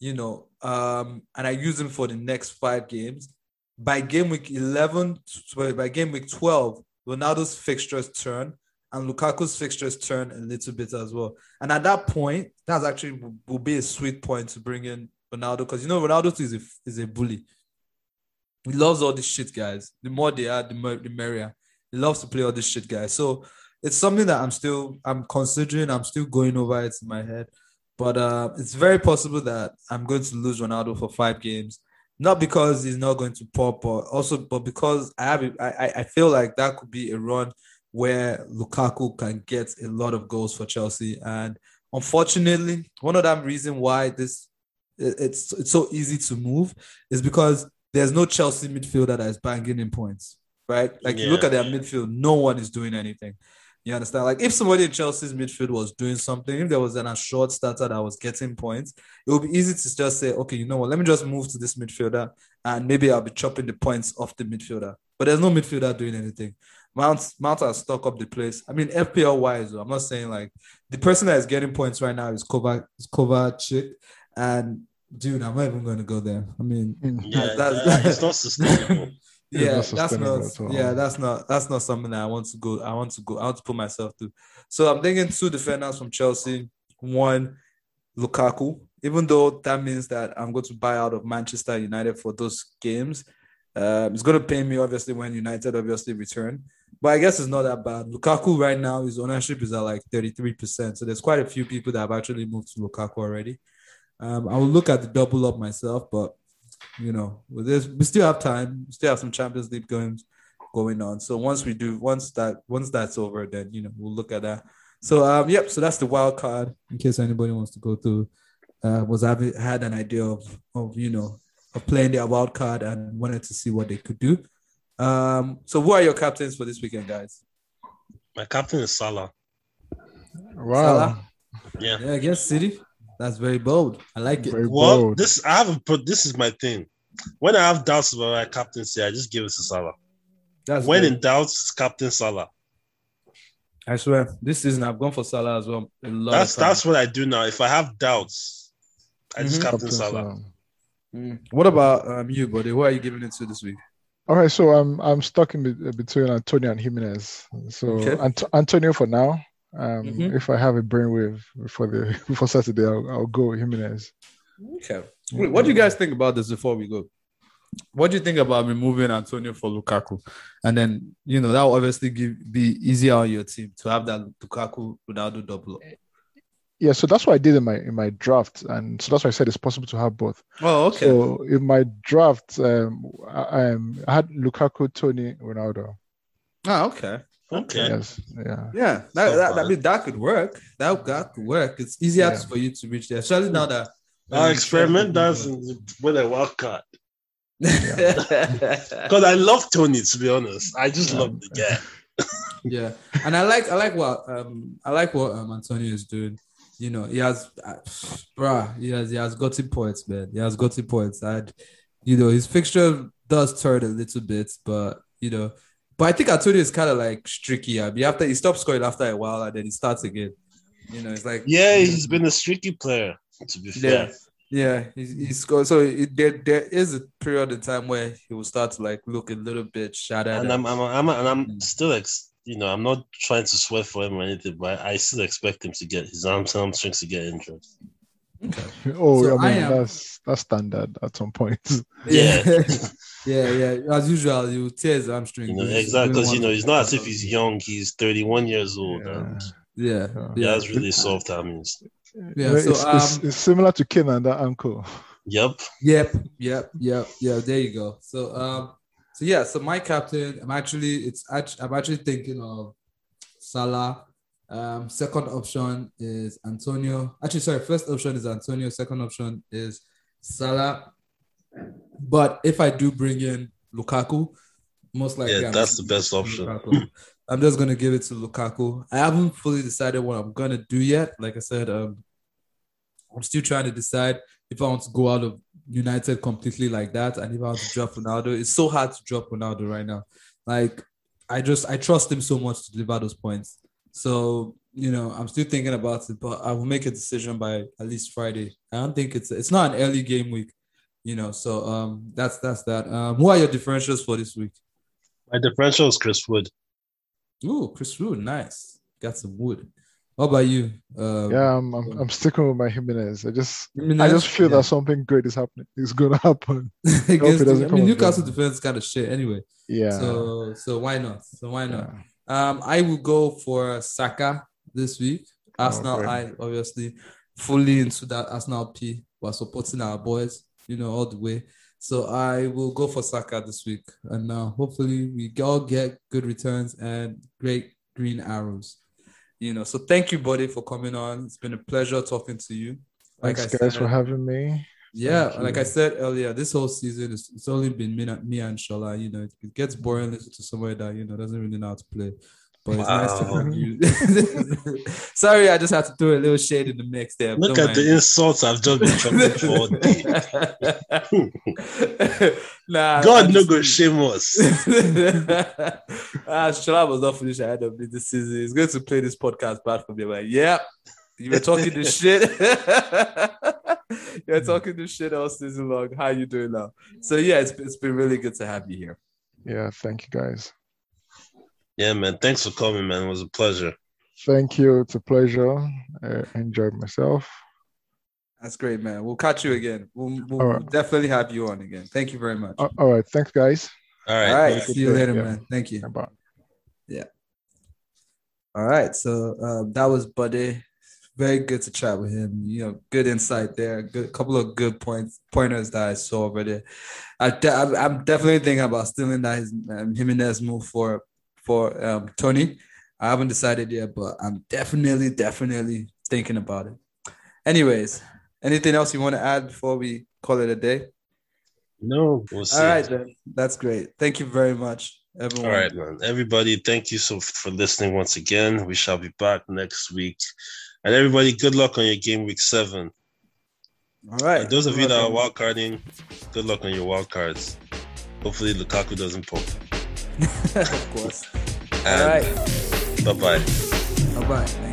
you know, um, and I use him for the next five games. By game week 11, sorry, by game week 12, Ronaldo's fixtures turn and Lukaku's fixtures turn a little bit as well. And at that point, that's actually will, be a sweet point to bring in Ronaldo because you know Ronaldo is a is a bully. He loves all this shit, guys. The more they are, the, mer- the merrier. He loves to play all this shit, guys. So it's something that I'm still I'm considering. I'm still going over it in my head, but uh, it's very possible that I'm going to lose Ronaldo for five games. Not because he's not going to pop, but also, but because I have, I- I feel like that could be a run where Lukaku can get a lot of goals for Chelsea. And unfortunately, one of them reason why this it's it's so easy to move is because there's no Chelsea midfielder that is banging in points, right? Like you look at their midfield, no one is doing anything. You understand? Like if somebody in Chelsea's midfield was doing something, if there was an assured starter that was getting points, it would be easy to just say, okay, you know what, let me just move to this midfielder and maybe I'll be chopping the points off the midfielder. But there's no midfielder doing anything. Mount Mount has stuck up the place. I mean, FPL wise, I'm not saying like the person that is getting points right now is Kovac is Kovacic, and dude, I'm not even going to go there. I mean, Yeah, That's- that- it's not sustainable. Yeah, not that's not. Yeah, that's not. That's not something that I want to go. I want to go. I want to put myself through. So I'm thinking two defenders from Chelsea. One, Lukaku. Even though that means that I'm going to buy out of Manchester United for those games, um, it's going to pay me obviously when United obviously return. But I guess it's not that bad. Lukaku right now, his ownership is at like 33%. So there's quite a few people that have actually moved to Lukaku already. Um, I will look at the double up myself, but you know, with this, we still have time. We still have some Champions League games going on. So once we do, once that once that's over, then you know we'll look at that. So um, yep. So that's the wild card. In case anybody wants to go through, uh, was having had an idea of of you know of playing their wild card and wanted to see what they could do. Um, so who are your captains for this weekend, guys? My captain is Salah. Wow. Salah? Yeah. Yeah, against City. That's very bold. I like it. Very Well, bold. this I haven't put. This is my thing. When I have doubts about my captaincy, I just give it to Salah. That's when good. in doubt, it's Captain Salah. I swear, this season I've gone for Salah as well. A lot That's that's what I do now. If I have doubts, I just Mhm. Captain Captain Salah. Salah. Mm. What about um, you, buddy? Who are you giving it to this week? All right, so I'm I'm stuck in be- between Antonio and Jimenez. So Okay. Ant- Antonio for now. Um, Mhm. If I have a brainwave for the for Saturday, I'll, I'll go Jimenez. Okay. Wait, what do you guys think about this before we go? What do you think about removing Antonio for Lukaku? And then, you know, that will obviously give be easier on your team to have that Lukaku Ronaldo double up. Yeah, so that's what I did in my in my draft, and so that's why I said it's possible to have both. Oh, okay. So in my draft, um, I, um, I had Lukaku, Toney, Ronaldo. ah, okay. Okay. Yes, yeah. Yeah, that, So that, I mean, that could work. That, that could work. It's easier Yeah. for you to reach there, especially now that. I'll experiment that with a wild card. Because I love Toney, to be honest. I just Yeah. love the guy. yeah and i like i like what um i like what um antonio is doing you know he has uh, bruh he has he has gotten points man he has gotten points and you know his fixture does turn a little bit but you know but i think antonio is kind of like streaky I mean, after he stops scoring after a while and then he starts again you know it's like Yeah, he's been a streaky player, to be fair. yeah Yeah, he's, he's scored. So it, there, there is a period of time where he will start to like look a little bit shattered. And I'm, I'm, I'm, and I'm still, ex- you know, I'm not trying to sweat for him or anything, but I still expect him to get his arms, hamstrings to get injured. Okay. Oh, So I I am- that's that's standard at some point. Yeah. yeah, yeah. As usual, you tear his hamstring. You know, exactly, because you know, it's not as if he's young. He's 31 years old, Yeah. and Yeah, he yeah. has really soft hamstrings. Yeah, You so, it's, it's, um, it's similar to Kane and that ankle. Yep. Yep, yep, yep, yeah. There you go. So, um, so yeah. So my captain, I'm actually, it's I'm actually thinking of Salah. Um, second option is Antonio. Actually, sorry. First option is Antonio. Second option is Salah. But if I do bring in Lukaku, most likely Yeah, I'm that's the best option. I'm just gonna give it to Lukaku. I haven't fully decided what I'm gonna do yet. Like I said, um, I'm still trying to decide if I want to go out of United completely like that, and if I want to drop Ronaldo. It's so hard to drop Ronaldo right now. Like I just I trust him so much to deliver those points. So you know, I'm still thinking about it, but I will make a decision by at least Friday. I don't think it's it's not an early game week, you know. So um, that's that's that. Um, who are your differentials for this week? My differential is Chris Wood. Ooh, Chris Wood, nice. Got some wood. What about you? Um, Yeah, I'm, I'm I'm sticking with my Jimenez. I just I just feel Yeah. that something great is happening. It's going to happen. It doesn't I mean, Newcastle defense kind of shit anyway. Yeah. So so why not? So why not? yeah. Um, I will go for Saka this week. Arsenal, Okay. I obviously fully into that Arsenal P. We're supporting our boys, you know, all the way. So I will go for Saka this week, and uh, hopefully we all get good returns and great green arrows. You know, so thank you, buddy, for coming on. It's been a pleasure talking to you. Like Thanks, I guys, said, for having me. yeah, Thank like you. I said earlier, this whole season is it's only been me, and- me and Shola. You know, it, it gets boring listening to somebody that you know doesn't really know how to play. But it's nice to Wow. have you. Sorry, I just had to throw a little shade in the mix there. Look Don't at the insults I've just been dropping for all day. nah, God no just- go shame us. ah, Shola was not finished ahead of me this season. He's going to play this podcast bad for me. Like, yep, you were talking this shit. You're talking this shit all season long. How you doing now? So yeah, it's, it's been really good to have you here. Yeah, thank you, guys. Yeah, man. Thanks for coming, man. It was a pleasure. Thank you. It's a pleasure. I enjoyed myself. That's great, man. We'll catch you again. We'll, we'll All right. definitely have you on again. Thank you very much. All right. Thanks, guys. All right. All right. Have a good See you day. later, Yeah. man. Thank you. Bye. All right. So um, that was Buddy. Very good to chat with him. You know, good insight there. Good couple of good points pointers that I saw over there. I de- I'm I'm definitely thinking about stealing that his, um, Jimenez move for for um, Toney. I haven't decided yet, but I'm definitely definitely thinking about it. Anyways, anything else you want to add before we call it a day? No, we'll see. All right, then. That's great. Thank you very much, everyone. All right, man. Everybody, thank you so for listening once again. We shall be back next week. And everybody, good luck on your game week seven. All right. And those of you that are wild carding, good luck on your wild cards. Hopefully Lukaku doesn't pop. Of course. All And right. bye bye. Bye bye.